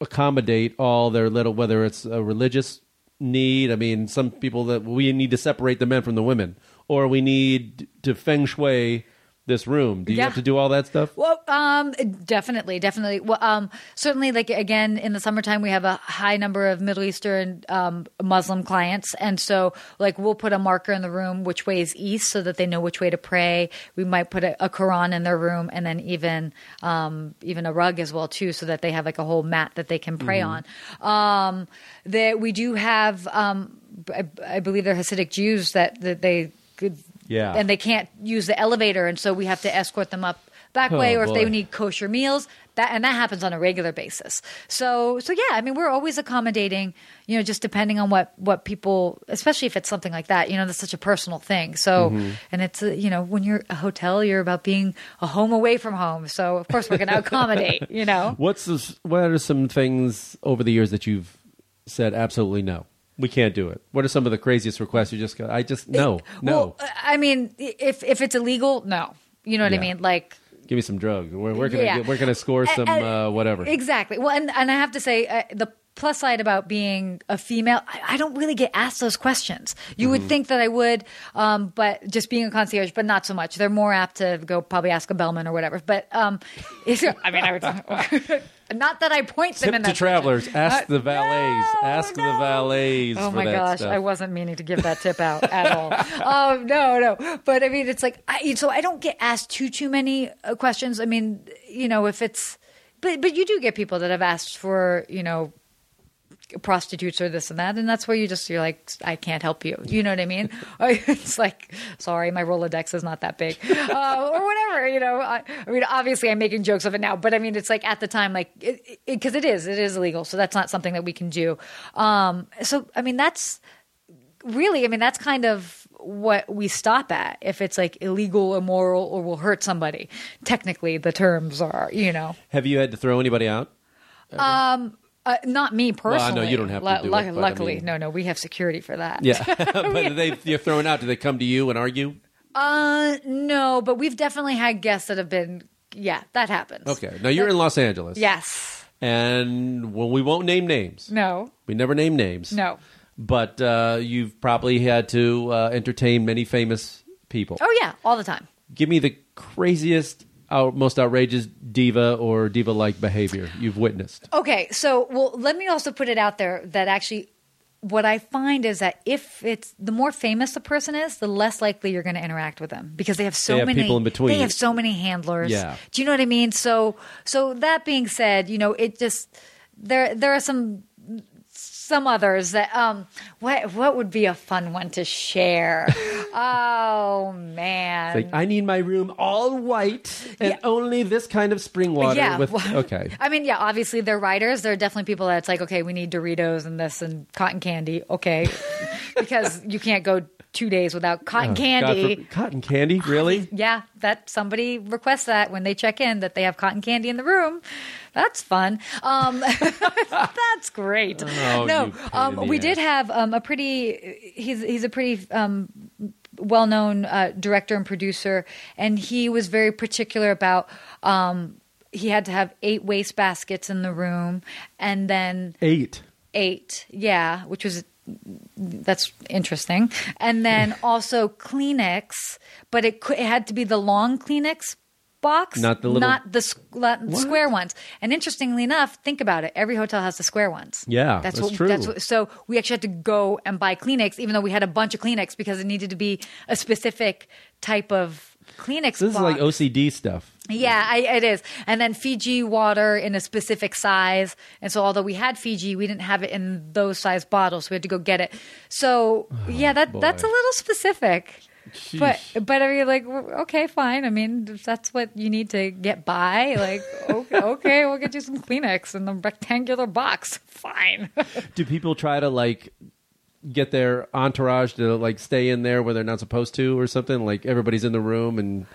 accommodate all their little, whether it's a religious need? I mean, some people that we need to separate the men from the women, or we need to feng shui this room. Do you
Yeah.
have to do all that stuff?
Well, um, definitely, definitely. Well, um, certainly, like again, in the summertime, we have a high number of Middle Eastern um, Muslim clients, and so like we'll put a marker in the room which way is east, so that they know which way to pray. We might put a, a Quran in their room, and then even um, even a rug as well too, so that they have like a whole mat that they can pray on. Um, that we do have, um, I, I believe they're Hasidic Jews that that they could
Yeah.
and they can't use the elevator, and so we have to escort them up back way,
Oh,
or if they need kosher meals, that and that happens on a regular basis. So, so yeah, I mean, we're always accommodating, you know, just depending on what what people, especially if it's something like that, you know, that's such a personal thing. So,
Mm-hmm.
and it's uh, you know, when you're a hotel, you're about being a home away from home. So, of course, we're going to accommodate, you know.
What's this, what are some things over the years that you've said absolutely no? We can't do it. What are some of the craziest requests you just got? I just no, no.
Well, I mean, if if it's illegal, no. You know what
Yeah.
I mean? Like
Give me some drugs. Where, where can I
Yeah.
get, where can I score some
And-
uh, whatever?
Exactly. Well, and, and I have to say, uh, the plus side about being a female, I, I don't really get asked those questions. You
Mm-hmm.
would think that I would, um, but just being a concierge, but not so much. They're more apt to go probably ask a bellman or whatever. But um, if, I mean, I would. Not that I point them
Tip
in
to
that
travelers. Ask
Uh,
the valets.
no,
ask the valets.
Oh my gosh,
stuff.
I wasn't meaning to give that tip out at all. Um, no, no. But I mean, it's like I, so I don't get asked too too many uh, questions. I mean, you know, if it's but but you do get people that have asked for you know prostitutes or this and that and that's where you just you're like i can't help you. You know what i mean? It's like sorry my rolodex is not that big. Uh, or whatever you know I, I mean obviously i'm making jokes of it now but i mean it's like at the time like because it, it is it is illegal so that's not something that we can do. Um so i mean that's really i mean that's kind of what we stop at if it's like illegal immoral or will hurt somebody. Technically the terms are you know.
Have you had to throw anybody out?
Uh, not me
Well, I
personally.
know you don't have to do it, but I
luckily,
mean-
no, no, we have security for that.
Yeah, but they you're thrown out. Do they come to you and argue?
Uh, no, but we've definitely had guests that have been. Yeah, that happens.
Okay. Now you're in Los Angeles.
Yes.
And well, we won't name names.
No.
We never name names.
No.
But uh, you've probably had to uh, entertain many famous people.
Oh yeah, all the time.
Give me the craziest, out, most outrageous diva or diva-like behavior you've witnessed.
Okay, so well, let me also put it out there that actually, what I find is that if it's the more famous the person is, the less likely you're going to interact with them because they have so
They have
many
people in between.
They have so many handlers.
Yeah.
Do you know what I mean? So, so that being said, you know, it just there there are some some others that um what what would be a fun one to share oh man
Like, I need my room all white and
Yeah.
only this kind of spring water.
Yeah,
With, okay.
I mean, yeah, obviously they're writers. There are definitely people that's like, okay, we need Doritos and this and cotton candy. Okay. because you can't go two days without cotton
Oh,
candy.
for- cotton candy? Really?
yeah, that somebody requests that when they check in that they have cotton candy in the room. That's fun. Um, that's great.
Oh,
no, um, we
ass.
did have um, a pretty. He's he's a pretty um, well-known uh, director and producer, and he was very particular about. Um, he had to have eight waste baskets in the room, and then
Eight.
eight, yeah, which was that's interesting, and then also Kleenex, but it, it had to be the long Kleenex box,
Not the little-
not the not the square ones. And interestingly enough, think about it. Every hotel has the square ones.
Yeah,
that's,
that's
what.
true.
That's what, so we actually had to go and buy Kleenex, even though we had a bunch of Kleenex because it needed to be a specific type of Kleenex.
So this is like. OCD stuff.
Yeah, I, it is. And then Fiji water in a specific size. And so, although we had Fiji, we didn't have it in those size bottles. We had to go get it. So, oh, yeah, that that's a little specific. But but I mean, like, okay, fine. I mean, if that's what you need to get by, like, okay, okay, we'll get you some Kleenex in the rectangular box. Fine.
Do people try to like get their entourage to like stay in there where they're not supposed to or something? Like everybody's in the room and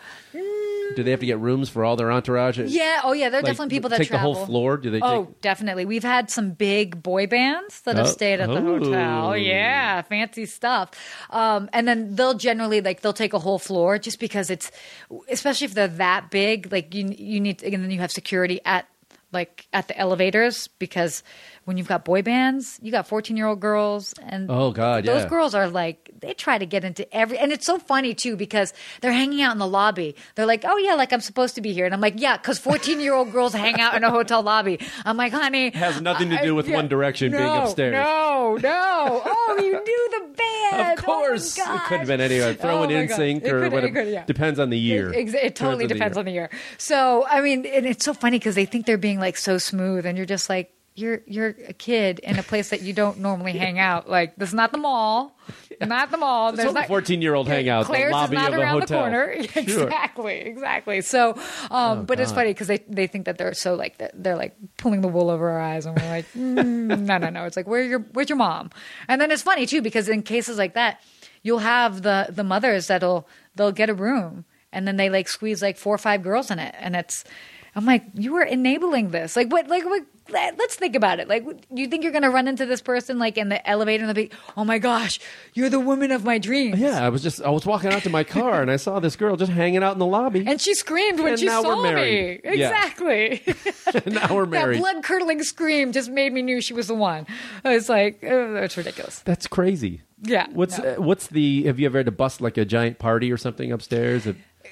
do they have to get rooms for all their entourage?
yeah. Oh, yeah. There are
Like,
definitely people that
take
travel.
the whole floor. Do they?
Oh,
take...
definitely. We've had some big boy bands that have
Oh.
stayed at the
Oh.
hotel. Yeah, fancy stuff. Um, and then they'll generally like they'll take a whole floor just because it's, especially if they're that big. Like you, you need, and then you have security at like at the elevators because when you've got boy bands, you got fourteen year old girls, and
Oh, God,
those
yeah.
girls are like they try to get into every, and it's so funny too because they're hanging out in the lobby. They're like, oh yeah, like I'm supposed to be here, and I'm like, yeah, because fourteen year old girls hang out in a hotel lobby. I'm like, honey, It
Has nothing to do with One Direction being
no,
upstairs.
No, no. Oh, you knew the band.
Oh, of course,
oh
it could have been anyway. Throwing
Oh NSYNC
or
could-
whatever.
could, yeah.
Depends on the year.
It, it totally depends on the year. So I mean, and it's so funny because they think they're being like so smooth, and you're just like you're you're a kid in a place that you don't normally hang out. Like this is not the mall, not the mall.
It's a fourteen-year-old hangout.
Claire's
the lobby
is not
of a
around
hotel.
the corner.
Sure.
exactly, exactly. So, um, but it's funny because they they think that they're so like they're like pulling the wool over our eyes, and we're like, mm, no, no, no. It's like where your where's your mom? And then it's funny too because in cases like that, you'll have the the mothers that'll they'll get a room and then they like squeeze like four or five girls in it, and it's. I'm like, you are enabling this. Like, what? Like, what? Let- Let's think about it. Like, you think you're gonna run into this person like in the elevator and they'll be, oh my gosh, you're the woman of my dreams.
Yeah, I was just I was walking out to my car and I saw this girl just hanging out in the lobby.
And she screamed when
And
she
now
saw
we're married.
me.
Yeah.
Exactly.
now we're married.
that blood curdling scream just made me knew she was the one. I was like uh, it's ridiculous.
That's crazy.
Yeah.
What's
no.
uh, what's the? Have you ever had to bust like a giant party or something upstairs?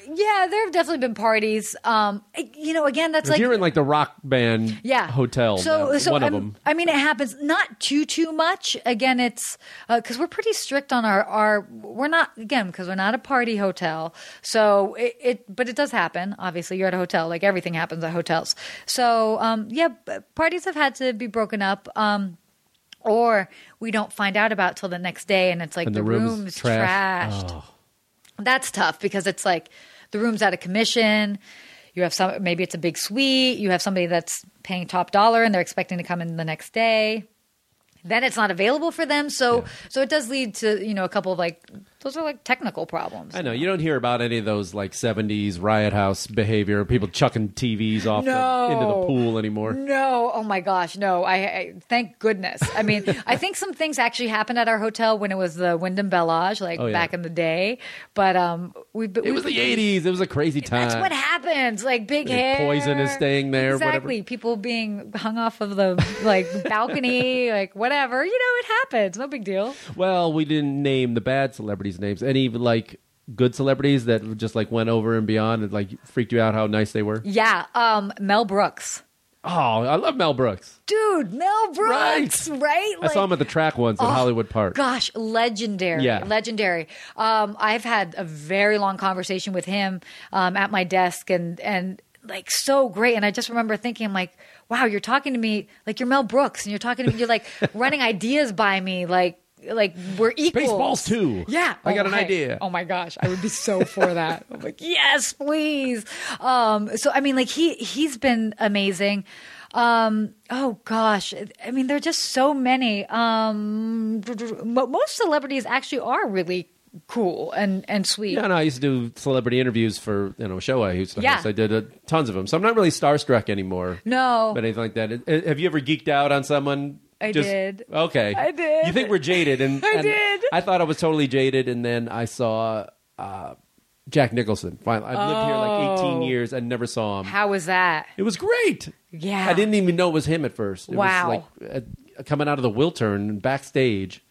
Yeah, there have definitely been parties. Um, you know, again, that's
if
like
you're in like the rock band
yeah
hotel,
So,
now,
so
one of
um,
them.
I mean, it happens not too too much. Again, it's because we're pretty strict on our our. We're not again because we're not a party hotel. So it, it, but it does happen. Obviously, you're at a hotel. Like everything happens at hotels. So um, yeah, parties have had to be broken up. Um, or we don't find out about till the next day, and it's like
And
the,
the room's
room's
trash.
trashed
Oh.
That's tough because it's like the room's out of commission. You have some, maybe it's a big suite. You have somebody that's paying top dollar and they're expecting to come in the next day. Then it's not available for them. So, so it does lead to, you know, a couple of like, those are like technical problems.
I know you don't hear about any of those like '70s riot house behavior, people chucking TVs off the, into the pool anymore.
No, oh my gosh, no. I, I thank goodness. I mean, I think some things actually happened at our hotel when it was the Wyndham Bel Age, like
Oh, yeah.
back in the day. But um, we
It was the '80s. It was a crazy time.
That's what happens. Like big
Like
hair.
poison is staying there, whatever.
Exactly. People being hung off of the like balcony, like whatever. You know, it happens. No big deal.
Well, we didn't name the bad celebrities' names. Any like good celebrities that just like went over and beyond and like freaked you out how nice they were?
Yeah. Um, Mel Brooks.
Oh, I love Mel Brooks.
Dude, Mel Brooks, right?
I saw him at the track once at
Oh,
Hollywood Park.
Gosh, legendary.
Yeah.
Legendary. Um, I've had a very long conversation with him um, at my desk and and like so great. And I just remember thinking, I'm like, wow, you're talking to me like you're Mel Brooks and you're talking to me, you're like running ideas by me, like like we're equal.
Spaceballs too.
Yeah.
I got
Oh,
an
hey.
idea.
Oh my gosh. I would be so for that. I'm like, yes, please. Um, so I mean, like he he's been amazing. Um, oh gosh. I mean, there are just so many. Um, most celebrities actually are really cool and, and sweet.
Yeah, no, I used to do celebrity interviews for you know a show I used to
Yeah.
host. I did uh, tons of them, so I'm not really starstruck anymore.
No.
but anything like that. Have you ever geeked out on someone?
I
Just-
did.
Okay,
I did.
You think we're jaded, and
I
and
did.
I thought I was totally jaded, and then I saw uh, Jack Nicholson. Finally, I've lived here like 18
Oh.
years and never saw him.
How was that?
It was great.
Yeah.
I didn't even know it was him at first. It
Wow.
was like uh, coming out of the Wiltern backstage.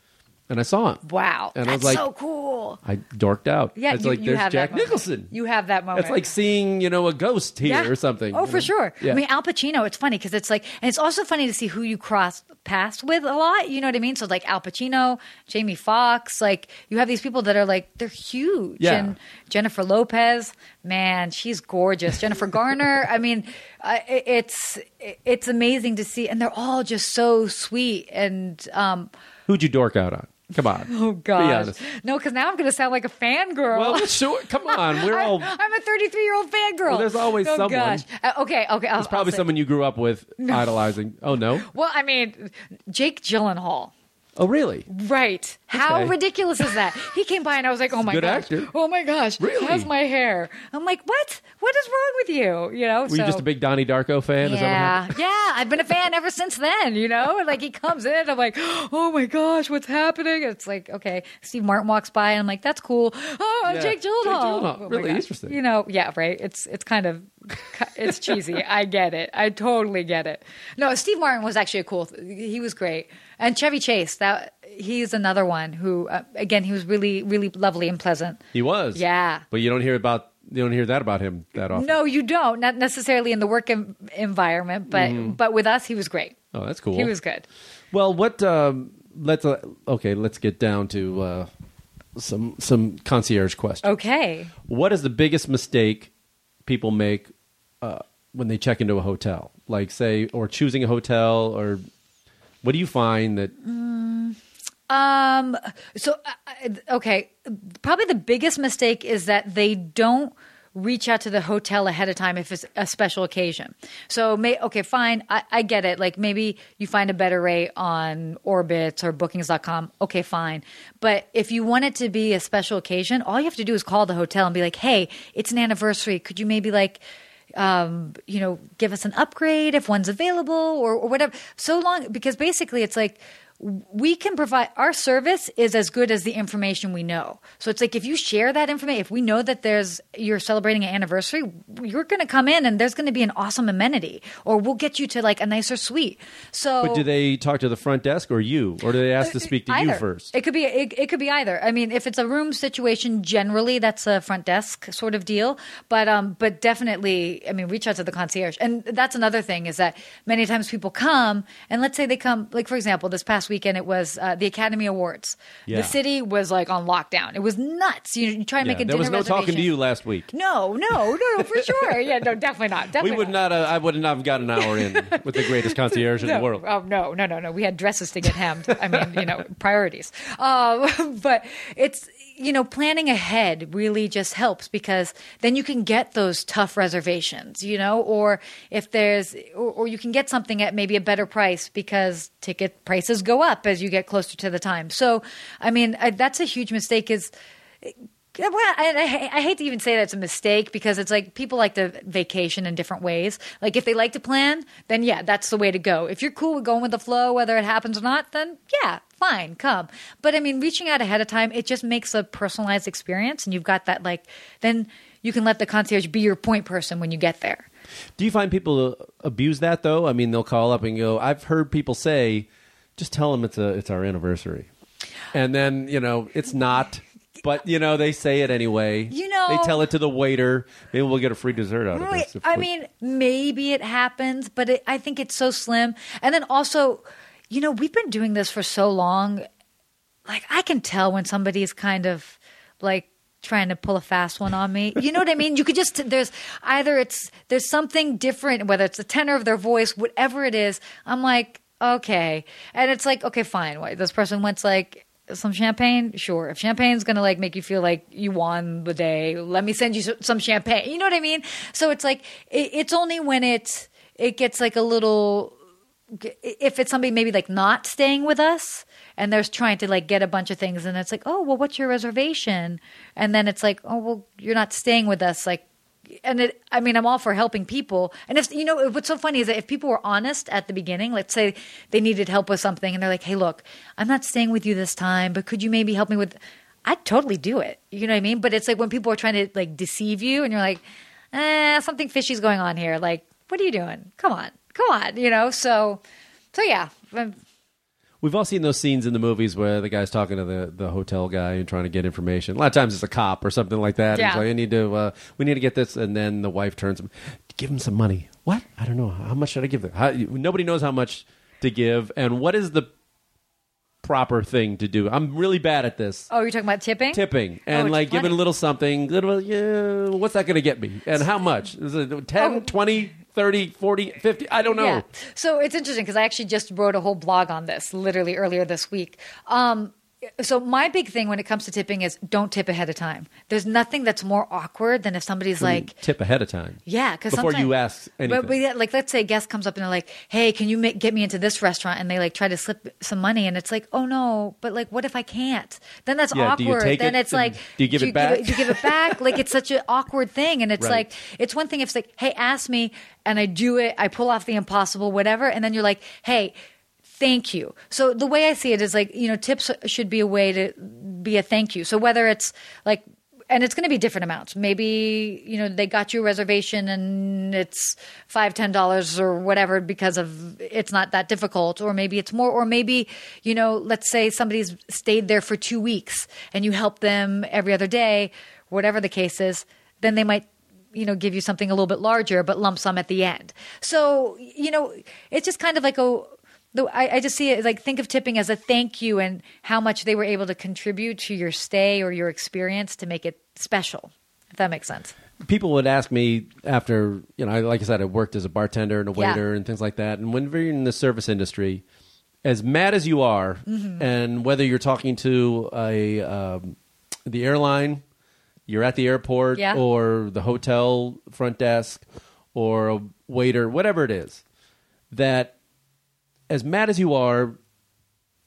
And I saw him.
Wow,
And I was like-
so cool.
I dorked out.
Yeah,
it's
you,
like
you
there's
have
Jack
that moment.
Nicholson.
You have that moment.
It's like seeing you know a ghost here or something.
Oh, for
know?
sure.
Yeah.
I mean, Al Pacino. It's funny because it's like, and it's also funny to see who you cross paths with a lot. You know what I mean? So like Al Pacino, Jamie Foxx. Like you have these people that are like they're huge.
Yeah.
And Jennifer Lopez, man, she's gorgeous. Jennifer Garner. I mean, uh, it- it's it's amazing to see, and they're all just so sweet and. um
Who'd you dork out on? Come on.
Oh
Be
gosh, no, because now I'm going to sound like a fangirl.
Well, sure. Come on. We're all.
I'm, I'm a 33 year old fangirl.
Well, there's always
oh,
someone.
Gosh. Uh, okay, okay. I'll,
It's probably someone you grew up with idolizing. Oh no.
Well, I mean, Jake Gyllenhaal.
Oh really?
Right. How
Okay.
ridiculous is that? He came by and I was like, oh my
good
gosh.
actor.
Oh my gosh.
Really?
How's my hair? I'm like, what? What is wrong with you? You know,
Were
so,
you just a big Donnie Darko fan? Is that what
yeah, yeah. I've been a fan ever since then. You know, like he comes in, I'm like, oh my gosh, what's happening? It's like, okay, Steve Martin walks by, and I'm like, that's cool. Oh,
Yeah,
Jake
Jake
Gyllenhaal.
Gyllenhaal.
Oh
Really interesting.
You know, yeah, right. It's it's kind of it's cheesy. I get it. I totally get it. No, Steve Martin was actually a cool. He was great, and Chevy Chase. That he's another one who, uh, again, he was really really lovely and pleasant.
He was.
Yeah.
But you don't hear about you don't hear that about him that often.
No, you don't. Not necessarily in the work em- environment, but but with us, he was great.
Oh, that's cool.
He was good.
Well, what? Um, let's uh, okay. Let's get down to uh, some some concierge questions.
Okay.
What is the biggest mistake people make uh, when they check into a hotel? Like, say, or choosing a hotel, or what do you find that?
Um. So, uh, uh, okay. Probably the biggest mistake is that they don't reach out to the hotel ahead of time if it's a special occasion. So, may okay, fine. I, I get it. Like maybe you find a better rate on Orbitz or Bookings.com. Okay, fine. But if you want it to be a special occasion, all you have to do is call the hotel and be like, "Hey, it's an anniversary. Could you maybe like." Um, you know, give us an upgrade if one's available or, or whatever. So long, because basically it's like we can provide our service is as good as the information we know. So it's like if you share that information, if we know that there's you're celebrating an anniversary, you're going to come in and there's going to be an awesome amenity, or we'll get you to like a nicer suite. So,
But do they talk to the front desk or you, or do they ask to speak to
either.
you first?
It could be it, it could be either. I mean, if it's a room situation, generally that's a front desk sort of deal. But um, but definitely, I mean, reach out to the concierge. And that's another thing is that many times people come and let's say they come like for example, this past weekend it was uh, the Academy Awards.
Yeah.
The city was like on lockdown. It was nuts. You, you try to make
Yeah,
a
there was no talking to you last week.
No, no, no, no, for sure. Yeah, no, definitely not. Definitely
We would
not.
not. Uh, I would not have got an hour in with the greatest concierge in the world.
Oh no, no, no, no. We had dresses to get hemmed. I mean, you know, priorities. Um, but it's you know, planning ahead really just helps because then you can get those tough reservations, you know, or if there's, or, or you can get something at maybe a better price because ticket prices go up as you get closer to the time. So, I mean, I, that's a huge mistake. Is eh, Well, I, I, I hate to even say that's a mistake because it's like people like to vacation in different ways. Like if they like to plan, then yeah, that's the way to go. If you're cool with going with the flow, whether it happens or not, then yeah, fine, come. But I mean, reaching out ahead of time, it just makes a personalized experience, and you've got that like then you can let the concierge be your point person when you get there.
Do you find people abuse that though? I mean, they'll call up and go. I've heard people say, "Just tell them it's a it's our anniversary," and then you know it's not. But you know they say it anyway.
You know-
they tell it to the waiter. Maybe we'll get a free dessert out of this.
I
we-
mean, maybe it happens, but it, I think it's so slim. And then also, you know, we've been doing this for so long. Like, I can tell when somebody's kind of like trying to pull a fast one on me. You know what I mean? You could just there's either it's there's something different, whether it's the tenor of their voice, whatever it is. I'm like, okay, and it's like, okay, fine. What this person wants like some champagne, sure. If champagne's gonna like make you feel like you won the day, let me send you some champagne. You know what I mean? So it's like it, it's only when it it gets like a little if it's somebody maybe like not staying with us and they're trying to like get a bunch of things and it's like oh well what's your reservation? And then it's like oh well you're not staying with us like and it i mean i'm all for helping people. And if you know what's so funny is that if people were honest at the beginning let's say they needed help with something and they're like hey look i'm not staying with you this time but could you maybe help me with i'd totally do it you know what i mean? But it's like when people are trying to like deceive you and you're like eh, something fishy's going on here like what are you doing? Come on come on you know so so yeah um,
We've all seen those scenes in the movies where the guy's talking to the, the hotel guy and trying to get information. A lot of times it's a cop or something like that.
Yeah.
he's like, I need to, uh, we need to get this. And then the wife turns him, give him some money. What? I don't know. How much should I give them? How, nobody knows how much to give. And what is the proper thing to do? I'm really bad at this.
Oh, you're talking about tipping?
Tipping
Oh,
and
it's
like giving a little something, little, yeah, what's that going to get me? And how much? Is it 10,
Oh.
20, 30, 40, 50? I don't know.
Yeah. So it's interesting because I actually just wrote a whole blog on this literally earlier this week. Um, so my big thing when it comes to tipping is don't tip ahead of time. There's nothing that's more awkward than if somebody's like,
Tip ahead of time.
yeah, because
Before you ask anything.
But, but yeah, like let's say a guest comes up and they're like, "Hey, can you make, get me into this restaurant?" And they like try to slip some money, and it's like, "Oh no!" But like, what if I can't? Then that's
Yeah,
awkward. then
it
it's like,
do you give it back?
do you give it back? like it's such an awkward thing, and it's
Right.
like it's one thing if it's like, "Hey, ask me," and I do it, I pull off the impossible, whatever, and then you're like, "Hey." Thank you. So the way I see it is like, you know, tips should be a way to be a thank you. So whether it's like and it's going to be different amounts. Maybe you know they got you a reservation and it's five, ten dollars or whatever because of it's not that difficult, or maybe it's more, or maybe you know, let's say somebody's stayed there for two weeks and you help them every other day, whatever the case is, then they might you know give you something a little bit larger, but lump sum at the end. So you know, it's just kind of like a the, I, I just see it like think of tipping as a thank you and how much they were able to contribute to your stay or your experience to make it special. If that makes sense.
people would ask me after you know like i said i worked as a bartender and a
Yeah.
waiter and things like that and whenever you're in the service industry as mad as you are
Mm-hmm.
and whether you're talking to a um, the airline you're at the airport
Yeah.
or the hotel front desk or a waiter whatever it is that as mad as you are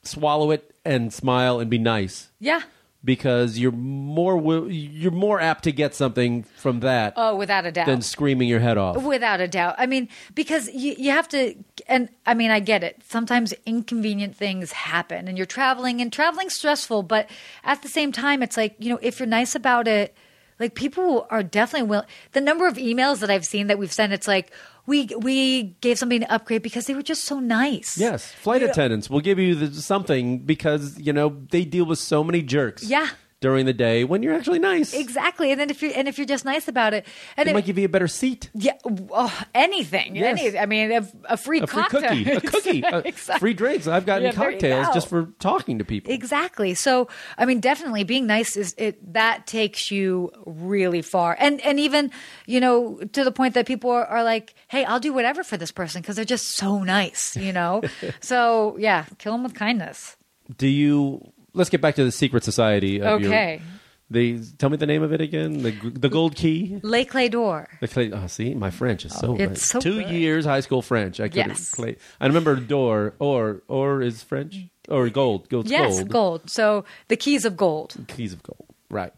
swallow it and smile and be nice
Yeah.
because you're more wi- you're more apt to get something from that
Oh, without a doubt.
than screaming your head off.
Without a doubt. I mean, because you, you have to, and I mean, I get it. Sometimes inconvenient things happen and you're traveling and traveling's stressful, but at the same time, it's like, you know, if you're nice about it, like people are definitely willing. The number of emails that I've seen that we've sent, it's like, we, we gave somebody an upgrade because they were just so nice.
Yes, flight attendants will give you the, something because you know they deal with so many jerks.
Yeah.
During the day when you're actually nice.
Exactly. And then if you're, and if you're just nice about it, and
They
it-
might give you a better seat,
yeah, oh, anything,
Yes.
any, I mean, a, a free
a free
cocktail.
cookie, a cookie, a
Exactly.
free drinks. I've gotten
Yeah,
cocktails
go.
just for talking to people.
Exactly. So, I mean, definitely being nice is it that takes you really far, and and even you know to the point that people are, are like, "Hey, I'll do whatever for this person because they're just so nice," you know. so yeah, kill them with kindness.
Do you? Let's get back to the secret society. Of your-
Okay.
the tell me the name of it again. The the Gold Key.
Les Clefs d'Or.
The clay. Oh, see, my French is so.
Oh, it's so
two
good.
years high school French. I couldn't
Yes.
clay. I remember door or or is French or gold. Gold's
Yes,
gold.
gold. So the keys of gold.
Keys of gold. Right.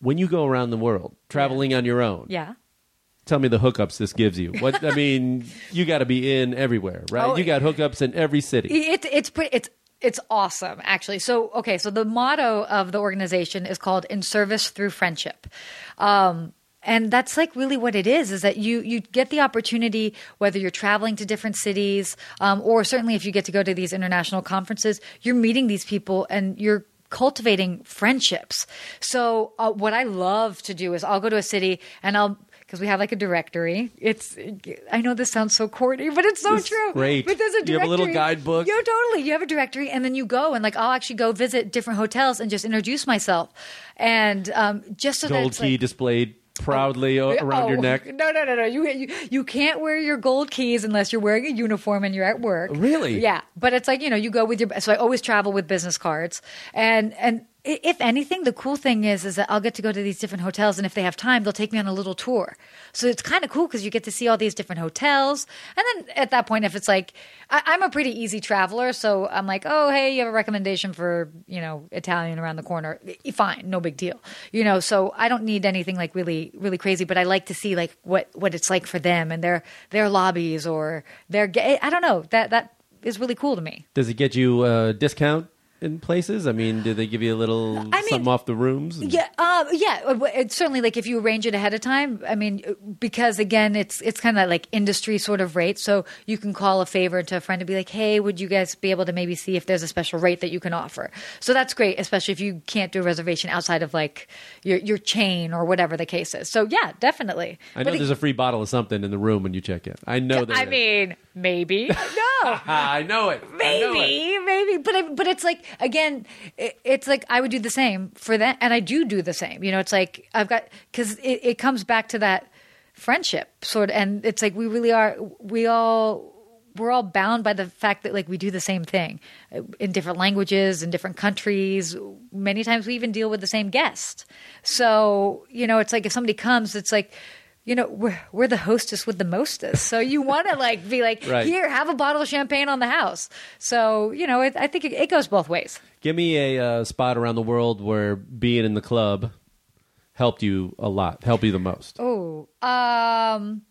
When you go around the world traveling on your own,
Yeah.
tell me the hookups this gives you. What I mean, you got to be in everywhere, right?
Oh,
you got hookups in every city.
It, it's pretty. It's it's awesome, actually. So okay, so the motto of the organization is called "In Service Through Friendship," um, and that's like really what it is. Is that you you get the opportunity whether you're traveling to different cities, um, or certainly if you get to go to these international conferences, you're meeting these people and you're cultivating friendships. So uh, what I love to do is I'll go to a city and I'll because we have like a directory. It's I know this sounds so corny, but it's so
is
true.
great.
But there's a directory.
You have a little guidebook?
Yo, totally. You have a directory, and then you go and like I'll actually go visit different hotels and just introduce myself, and um, just so that
Gold
it's
key
like,
displayed proudly o- around your
Oh,
neck.
No, no, no, no. You, you you can't wear your gold keys unless you're wearing a uniform and you're at work.
Really?
Yeah. But it's like you know you go with your. So I always travel with business cards, and and if anything, the cool thing is is that I'll get to go to these different hotels, and if they have time, they'll take me on a little tour. So it's kind of cool because you get to see all these different hotels, and then at that point, if it's like I, I'm a pretty easy traveler, so I'm like, oh hey, you have a recommendation for you know Italian around the corner, fine, no big deal, you know. So I don't need anything like really really crazy, but I like to see like what what it's like for them and their their lobbies or their I don't know that that is really cool to me.
Does it get you a discount in places? I mean, do they give you a little
I mean-
something off the rooms?
Yeah, um, yeah. uh, It's certainly like if you arrange it ahead of time. I mean, uh, because again, it's it's kind of like industry sort of rate. So you can call a favor to a friend to be like, "Hey, would you guys be able to maybe see if there's a special rate that you can offer?" So that's great, especially if you can't do a reservation outside of like your your chain or whatever the case is. So yeah, definitely.
I know
But it-
there's a free bottle of something in the room when you check in. I know that.
I mean, maybe no.
I know it. I know it.
maybe maybe but I, but it's like again it, it's like i would do the same for that and i do do the same. You know it's like i've got because it, it comes back to that friendship sort of and it's like we really are we all we're all bound by the fact that like we do the same thing uh, in different languages in different countries. Many times we even deal with the same guest. So you know it's like if somebody comes it's like you know we're we're the hostess with the mostest so you want to like be like
Right.
here have a bottle of champagne on the house so you know it, i think it, it goes both ways
Give me a uh, spot around the world where being in the club helped you a lot, helped you the most.
Oh, um,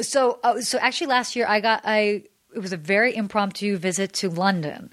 so uh, so actually last year I got I it was a very impromptu visit to London,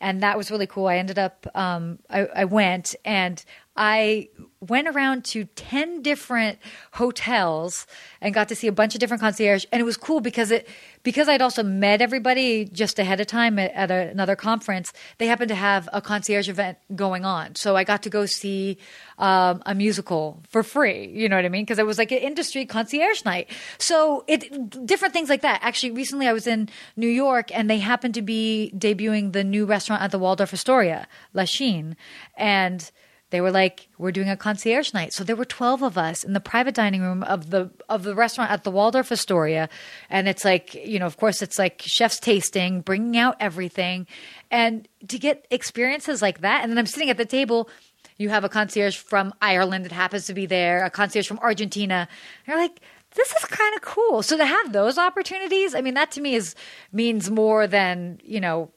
and that was really cool. I ended up um, I, I went and I went around to ten different hotels and got to see a bunch of different concierge, and it was cool because it because I'd also met everybody just ahead of time at, at a, another conference. They happened to have a concierge event going on, so I got to go see um, a musical for free. You know what I mean? Because it was like an industry concierge night. So it different things like that. Actually, recently I was in New York and they happened to be debuting the new restaurant at the Waldorf Astoria, La Chine, and they were like, "We're doing a concierge night." So there were twelve of us in the private dining room of the of the restaurant at the Waldorf Astoria, and it's like, you know, of course, it's like chef's tasting, bringing out everything, and to get experiences like that, and then I'm sitting at the table. You have a concierge from Ireland that happens to be there, a concierge from Argentina. You're like, this is kind of cool. So to have those opportunities, I mean, that to me is means more than you know,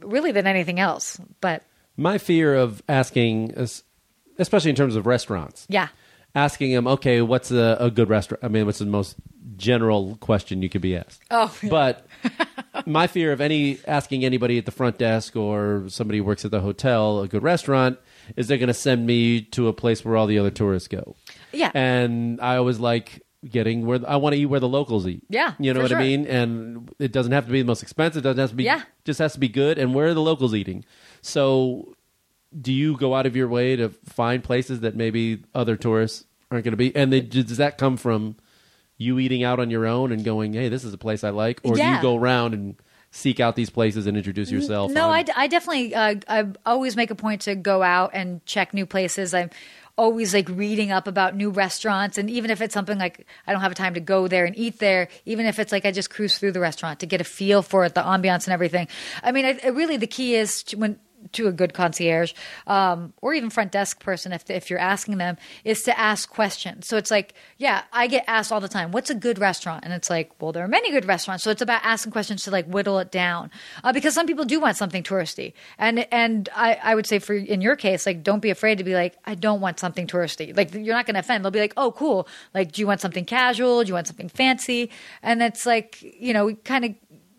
really than anything else. But
My fear of asking, especially in terms of restaurants,
yeah,
asking them, okay, what's a, a good restaurant? I mean, what's the most general question you could be asked?
Oh, yeah.
But my fear of any asking anybody at the front desk or somebody who works at the hotel a good restaurant is they're going to send me to a place where all the other tourists go.
Yeah.
And I always like getting where I want to eat where the locals eat.
Yeah,
You know what
sure.
I mean? And it doesn't have to be the most expensive. It doesn't have to be.
Yeah.
Just has to be good. And where are the locals eating? So do you go out of your way to find places that maybe other tourists aren't going to be? And they, does that come from you eating out on your own and going, "Hey, this is a place I like," or do you go around and seek out these places and introduce yourself?
No, I, I definitely uh, I always make a point to go out and check new places. I'm always like reading up about new restaurants, and even if it's something like I don't have time to go there and eat there, even if it's like I just cruise through the restaurant to get a feel for it, the ambiance and everything. I mean, I, really the key is when to a good concierge um, or even front desk person if, if you're asking them is to ask questions. So it's like yeah i get asked all the time what's a good restaurant? And it's like well there are many good restaurants. So it's about asking questions to like whittle it down uh, because some people do want something touristy. And and I, I would say for in your case like don't be afraid to be like i don't want something touristy. Like you're not going to offend. They'll be like oh cool. Like do you want something casual? Do you want something fancy? And it's like you know kind of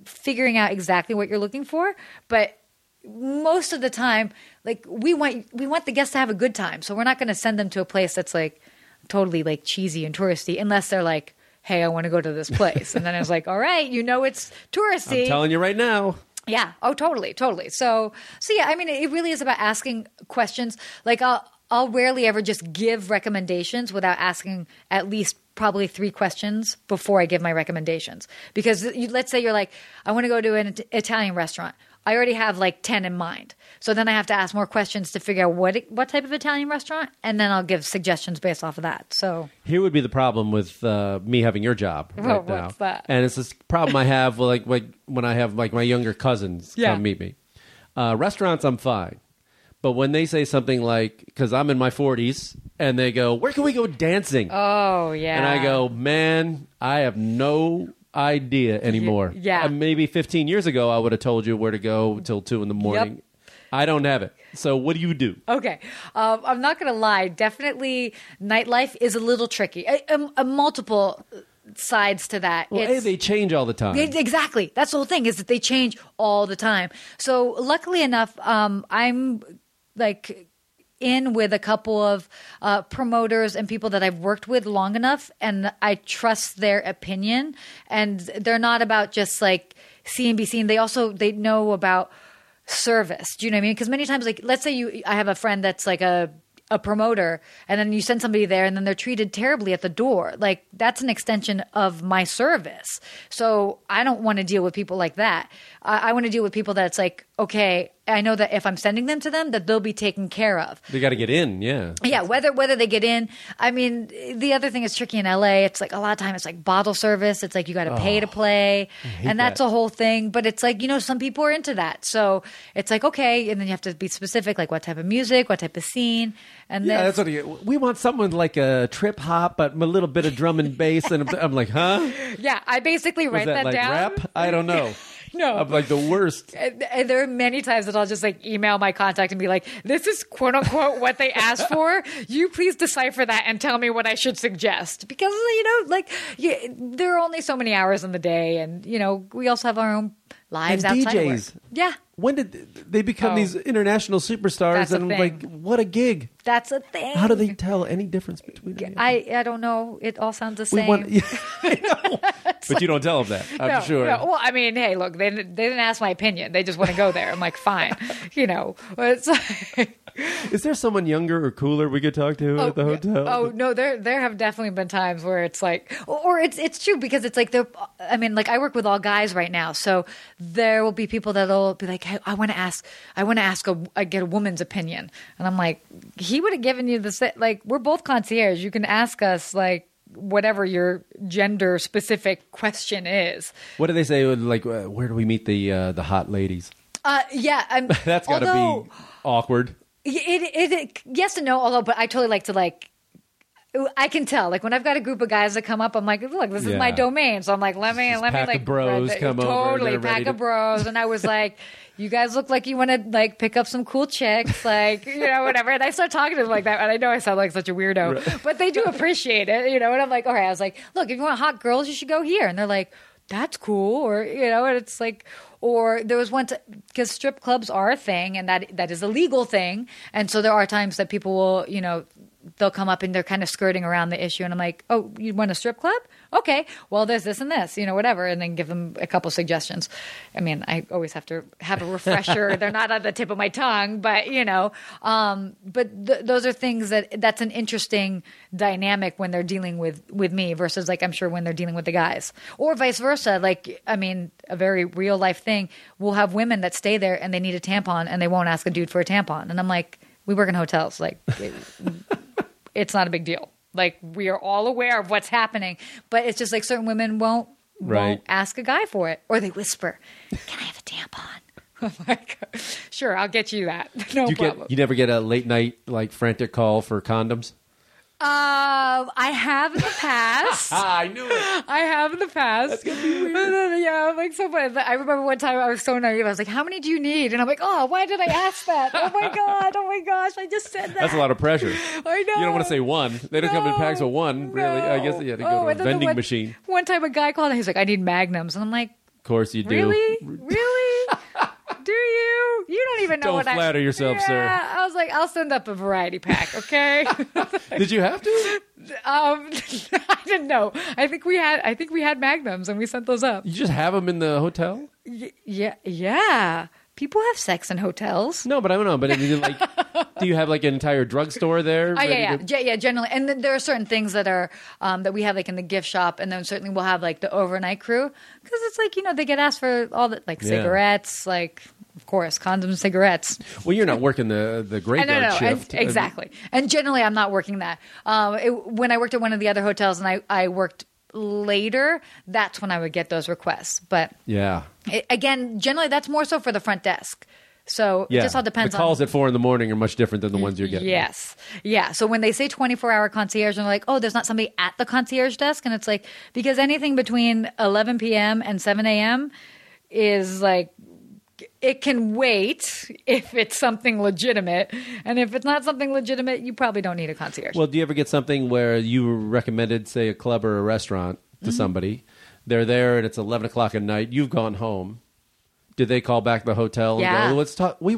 figuring out exactly what you're looking for but most of the time like we want we want the guests to have a good time so we're not going to send them to a place that's like totally like cheesy and touristy unless they're like hey i want to go to this place and then it's like all right you know it's touristy
I'm telling you right now.
yeah. Oh, totally, totally. So, so yeah. I mean, it really is about asking questions. Like, I'll I'll rarely ever just give recommendations without asking at least probably three questions before I give my recommendations. Because you, let's say you're like, I want to go to an Italian restaurant. I already have like ten in mind. So then I have to ask more questions to figure out what what type of Italian restaurant, and then I'll give suggestions based off of that. So
Here would be the problem with uh, me having your job
Well,
right now.
that?
And it's this problem I have with, like, like when I have like my younger cousins
Yeah.
come meet me. Uh, restaurants, I'm fine, but when they say something like, because I'm in my 40s, and they go, "Where can we go dancing?"
oh yeah,
and I go, "Man, I have no." Idea anymore.
yeah.
Uh, maybe 15 years ago, I would have told you where to go till two in the morning. I don't have it. So what do you do?
Okay, um, I'm not gonna lie. Definitely, nightlife is a little tricky. A, a, a multiple sides to that.
Well, A, they change all the time.
Exactly. That's the whole thing is that they change all the time. So luckily enough, um, I'm like in with a couple of uh, promoters and people that I've worked with long enough, and I trust their opinion. And they're not about just like be seen. They also they know about service. Do you know what I mean? Because many times, like let's say you, I have a friend that's like a a promoter and then you send somebody there and then they're treated terribly at the door like that's an extension of my service so i don't want to deal with people like that i, I want to deal with people that's like okay i know that if i'm sending them to them that they'll be taken care of
they got to get in, yeah.
yeah, whether whether they get in. I mean, the other thing is tricky in LA. It's like a lot of time it's like bottle service. It's like you got to pay to oh, play, and that's
that.
a whole thing. But it's like you know, some people are into that, so it's like okay, and then you have to be specific, like what type of music, what type of scene, and
Yeah,
then
that's what you, we want. Someone like a trip hop, but a little bit of drum and bass. And I'm, I'm like, huh?
yeah, I basically write
that,
that,
like
down.
rap? I don't know.
No.
I'm like the worst.
And, and there are many times that I'll just like email my contact and be like, "This is quote unquote what they asked for. You please decipher that and tell me what I should suggest." Because you know, like, yeah, there are only so many hours in the day, and you know, we also have our own lives
And
outside of work. Yeah,
When did they become
Oh.
these international superstars?
That's
and I'm like, what a gig!
that's a thing.
How do they tell any difference between? any?
I I don't know. It all sounds the
we
same.
want, yeah, I know. but you don't tell them that. I'm
no,
sure.
no. Well, I mean, hey, look, they they didn't ask my opinion. They just want to go there. I'm like, fine, you know. It's like,
Is there someone younger or cooler we could talk to at the oh, hotel?
Oh no, there there have definitely been times where it's like, or it's it's true because it's like they're. I mean, like I work with all guys right now, so there will be people that'll be like, hey, I want to ask, I want to ask a, I get a woman's opinion, and I'm like, he would have given you the like, we're both concierge. You can ask us like whatever your gender specific question is.
What do they say? Like, uh, where do we meet the uh, the hot ladies?
Uh, yeah, I'm,
That's got to
although-
be awkward.
It, it, it, yes and no, although, but I totally like to like. I can tell, like when I've got a group of guys that come up, I'm like, look, this is my domain. So I'm like, let me,
Just
let me, like,
bros come over,
totally
they're
pack
ready
of
to-
bros, and I was like, you guys look like you want to like pick up some cool chicks, like you know, whatever. And I start talking to them like that, and I know I sound like such a weirdo, but they do appreciate it, you know. And I'm like, all right, I was like, look, if you want hot girls, you should go here, and they're like, that's cool, or you know, and it's like. Or there was one because strip clubs are a thing, and that that is a legal thing, and so there are times that people will, you know, they'll come up and they're kind of skirting around the issue, and I'm like, oh, you want a strip club? Okay, well, there's this and this, you know, whatever, and then give them a couple suggestions. I mean, I always have to have a refresher; they're not on the tip of my tongue, but you know, um, but th- those are things that that's an interesting dynamic when they're dealing with with me versus like I'm sure when they're dealing with the guys, or vice versa. Like, I mean, a very real life thing. We'll have women that stay there and they need a tampon and they won't ask a dude for a tampon, and I'm like, we work in hotels, like. It, it's not a big deal. Like we are all aware of what's happening, but it's just like certain women won't
Right.
won't ask a guy for it, or they whisper, "Can I have a tampon?" I'm like, "Sure, I'll get you that. No
you
problem."
get you never get a late night like frantic call for condoms.
Um, I have in the past.
I knew it.
I have in the past. That's gonna be weird. yeah, I'm like so funny. I remember one time I was so naive. I was like, "How many do you need?" And I'm like, "Oh, why did I ask that? Oh my god! Oh my gosh! I just said that."
That's a lot of pressure.
I know.
You don't want to say one. They don't come in packs of one. Really, I guess you had to go
Oh,
to a
and then the
vending
one-
machine.
One time, a guy called and he's like, "I need magnums," and I'm like,
Of course you do.
"Really, really? You? You don't even know
Don't
what I
flatter yourself, sir.
Yeah, I was like, "I'll send up a variety pack, okay?"
Did you have to?
um, I didn't know. I think we had. I think we had magnums, and we sent those up.
You just have them in the hotel?
Yeah, yeah. People have sex in hotels.
No, but I don't know. But I mean, like, do you have like an entire drugstore there?
Oh yeah, yeah,
to-
Ge- yeah. Generally, and then there are certain things that are um, that we have like in the gift shop, and then certainly we'll have like the overnight crew because it's like you know they get asked for all the like
Yeah.
cigarettes, like of course condoms, cigarettes.
Well, you're not working the the graveyard
no, no, no, and-
shift.
exactly. And generally, I'm not working that. Um, it, when I worked at one of the other hotels, and I I worked later, that's when I would get those requests. But
Yeah.
it, again, generally, that's more so for the front desk. So
Yeah.
it just all depends
The calls
on
at four in the morning are much different than the ones you're getting.
Yes. Yeah. So when they say 24 hour concierge, and they're like, oh, there's not somebody at the concierge desk. And it's like, because anything between 11 p.m. and 7 a.m. is like, it can wait if it's something legitimate. And if it's not something legitimate, you probably don't need a concierge.
Well, do you ever get something where you recommended, say, a club or a restaurant, to mm-hmm. somebody. They're there and it's eleven o'clock at night. You've gone home. Did they call back the hotel?
Yeah.
And go, Let's talk. We.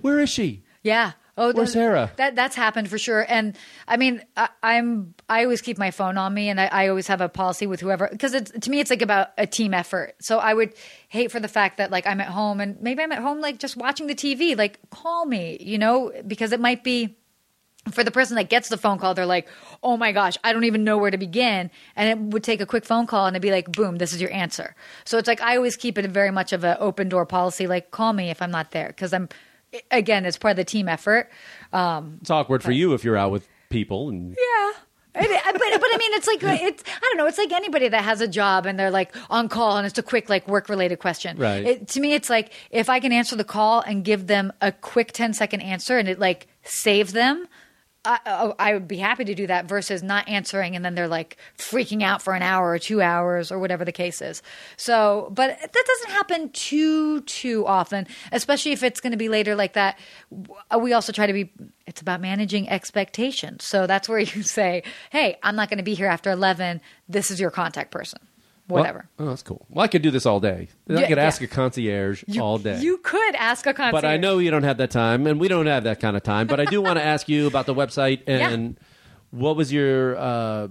Where is she?
Yeah. Oh,
Where's Sarah?
That that's happened for sure. And I mean, I, I'm I always keep my phone on me, and I, I always have a policy with whoever because it's to me it's like about a team effort. So I would hate for the fact that like I'm at home and maybe I'm at home like just watching the TV. Like call me, you know, because it might be for the person that gets the phone call, they're like, oh my gosh, I don't even know where to begin. And it would take a quick phone call and it'd be like, boom, this is your answer. So it's like, I always keep it very much of an open door policy, like, call me if I'm not there. Cause I'm, again, it's part of the team effort. Um,
It's awkward for you if you're out with people and
yeah. But, but I mean, it's like it's I don't know. It's like anybody that has a job and they're like on call and it's a quick like work related question.
Right.
It, to me, it's like if I can answer the call and give them a quick 10 second answer and it like saves them. I, I I would be happy to do that versus not answering and then they're like freaking out for an hour or two hours or whatever the case is. So, but that doesn't happen too too often, especially if it's going to be later like that. We also try to be. It's about managing expectations. So that's where you say, "Hey, I'm not going to be here after 11. This is your contact person."
Well-
Whatever.
oh, that's cool. Well, I could do this all day. I
Yeah,
could
yeah.
ask a concierge
You,
all day.
You could ask a concierge.
but I know you don't have that time, and we don't have that kind of time. But I do want to ask you about the website and what was your uh,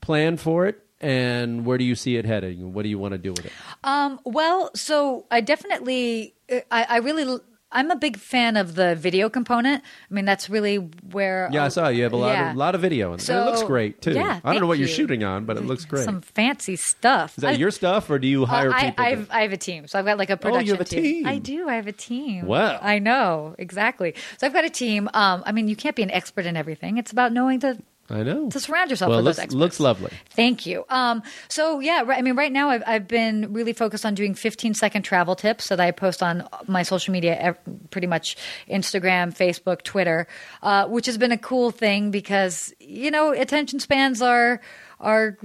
plan for it, and where do you see it heading? What do you want to do with it?
Um, well, so I definitely, I, I really, I'm a big fan of the video component. I mean, that's really where.
Yeah, I saw you have a lot,
Yeah.
of, lot of video, in it.
So-
it looks great too.
yeah,
I don't know what you're
you.
shooting on, but it looks great.
Some fancy stuff.
Is that
I-
your stuff, or do you hire
Uh, I,
people?
I've,
to-
I have a team, so I've got like a production.
Oh, you have a team.
I do. I have a team.
Wow.
I know exactly. So I've got a team. Um, I mean, you can't be an expert in everything. It's about knowing to
I know.
to surround yourself
well,
with
looks,
those experts.
looks lovely.
Thank you. Um, so yeah, right, I mean, right now I've, I've been really focused on doing 15 second travel tips that I post on my social media, pretty much Instagram, Facebook, Twitter, uh, which has been a cool thing because you know attention spans are are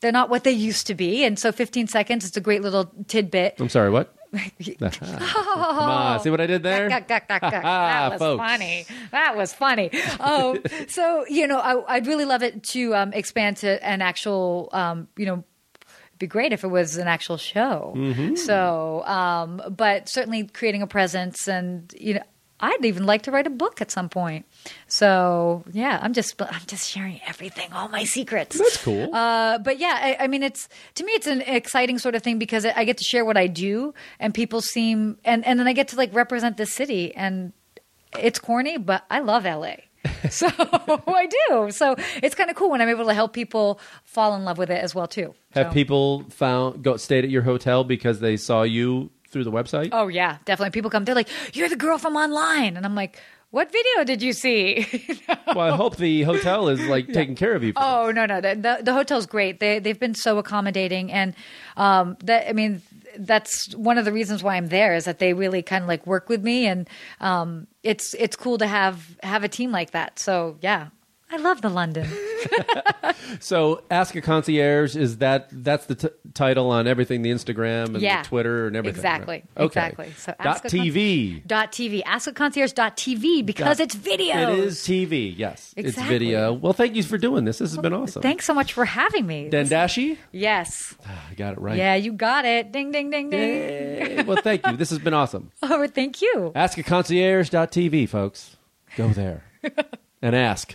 they're not what they used to be, and so 15 seconds is a great little tidbit.
I'm sorry. What? Come on, see what I did there?
That was
Folks.
funny. That was funny. Um, so you know, I, I'd really love it to um, expand to an actual, um, you know. Be great if it was an actual show.
Mm-hmm.
So, um, but certainly creating a presence, and you know, I'd even like to write a book at some point. So, yeah, I'm just I'm just sharing everything, all my secrets.
That's cool.
Uh, but yeah, I, I mean, it's to me, it's an exciting sort of thing because I get to share what I do, and people seem, and and then I get to like represent the city, and it's corny, but I love LA. so I do. So it's kind of cool when I'm able to help people fall in love with it as well too.
Have
So-
people found go stayed at your hotel because they saw you through the website?
Oh yeah, definitely. People come. They're like, "You're the girl from online," and I'm like, "What video did you see?"
Well, I hope the hotel is like taking care of you. For
Oh no, no, the, the the hotel's great. They they've been so accommodating, and um, that I mean, that's one of the reasons why I'm there is that they really kind of like work with me, and um, it's it's cool to have have a team like that. So yeah, I love the London.
So, ask a concierge is that that's the t- title on everything, the Instagram and
Yeah.
the Twitter and everything.
Exactly,
right? Okay.
exactly. So
dot
ask a con-
TV.
dot TV. Ask a concierge dot TV because
Dot-
it's video.
It is TV. Yes, it's video. Well, thank you for doing this. This has been awesome.
Thanks so much for having me.
Dandashi.
Yes.
Ah, I got it right.
Yeah, you got it. Ding, ding, ding, ding.
Yay. well, thank you. This has been awesome.
Oh, thank you.
Ask a concierge.tv, folks. Go there and ask.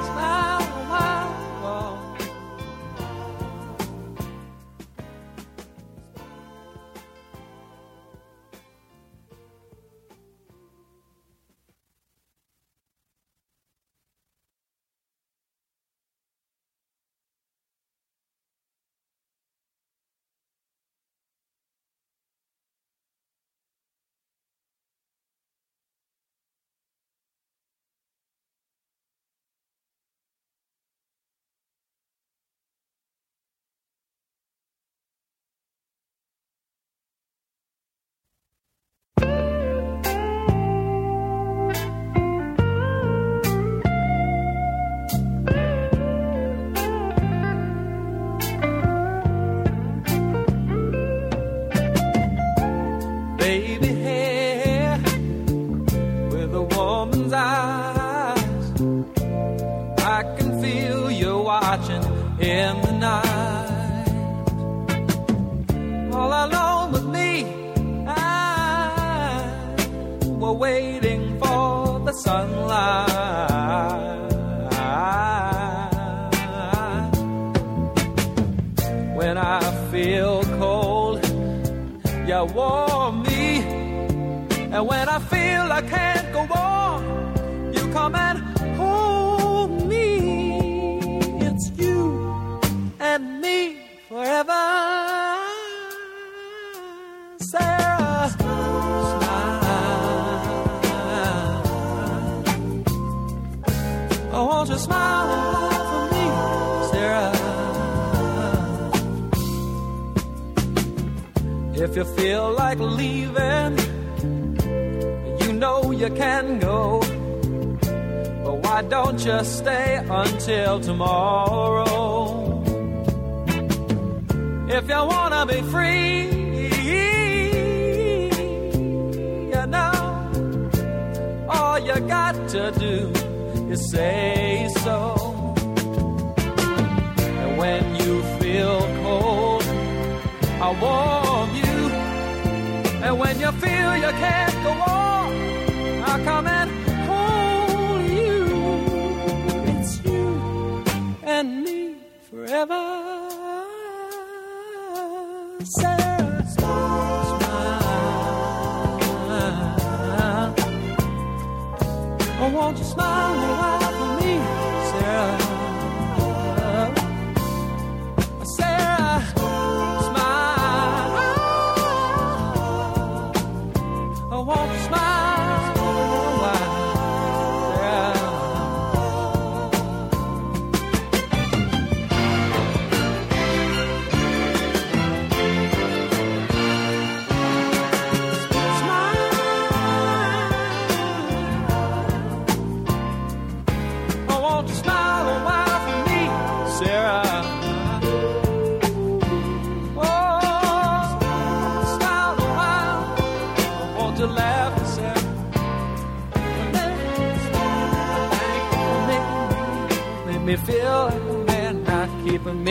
feel cold, you warm me. And when I feel I can't go on, If you feel like leaving, you know you can go. But why don't you stay until tomorrow? If you wanna be free, you know, all you got to do is say so. And when you feel cold, warm you. And when you feel you can't go on, I'll come and hold you. It's you and me forever.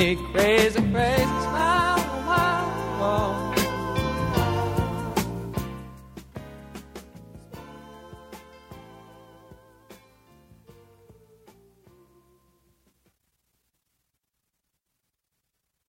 Me crazy, crazy.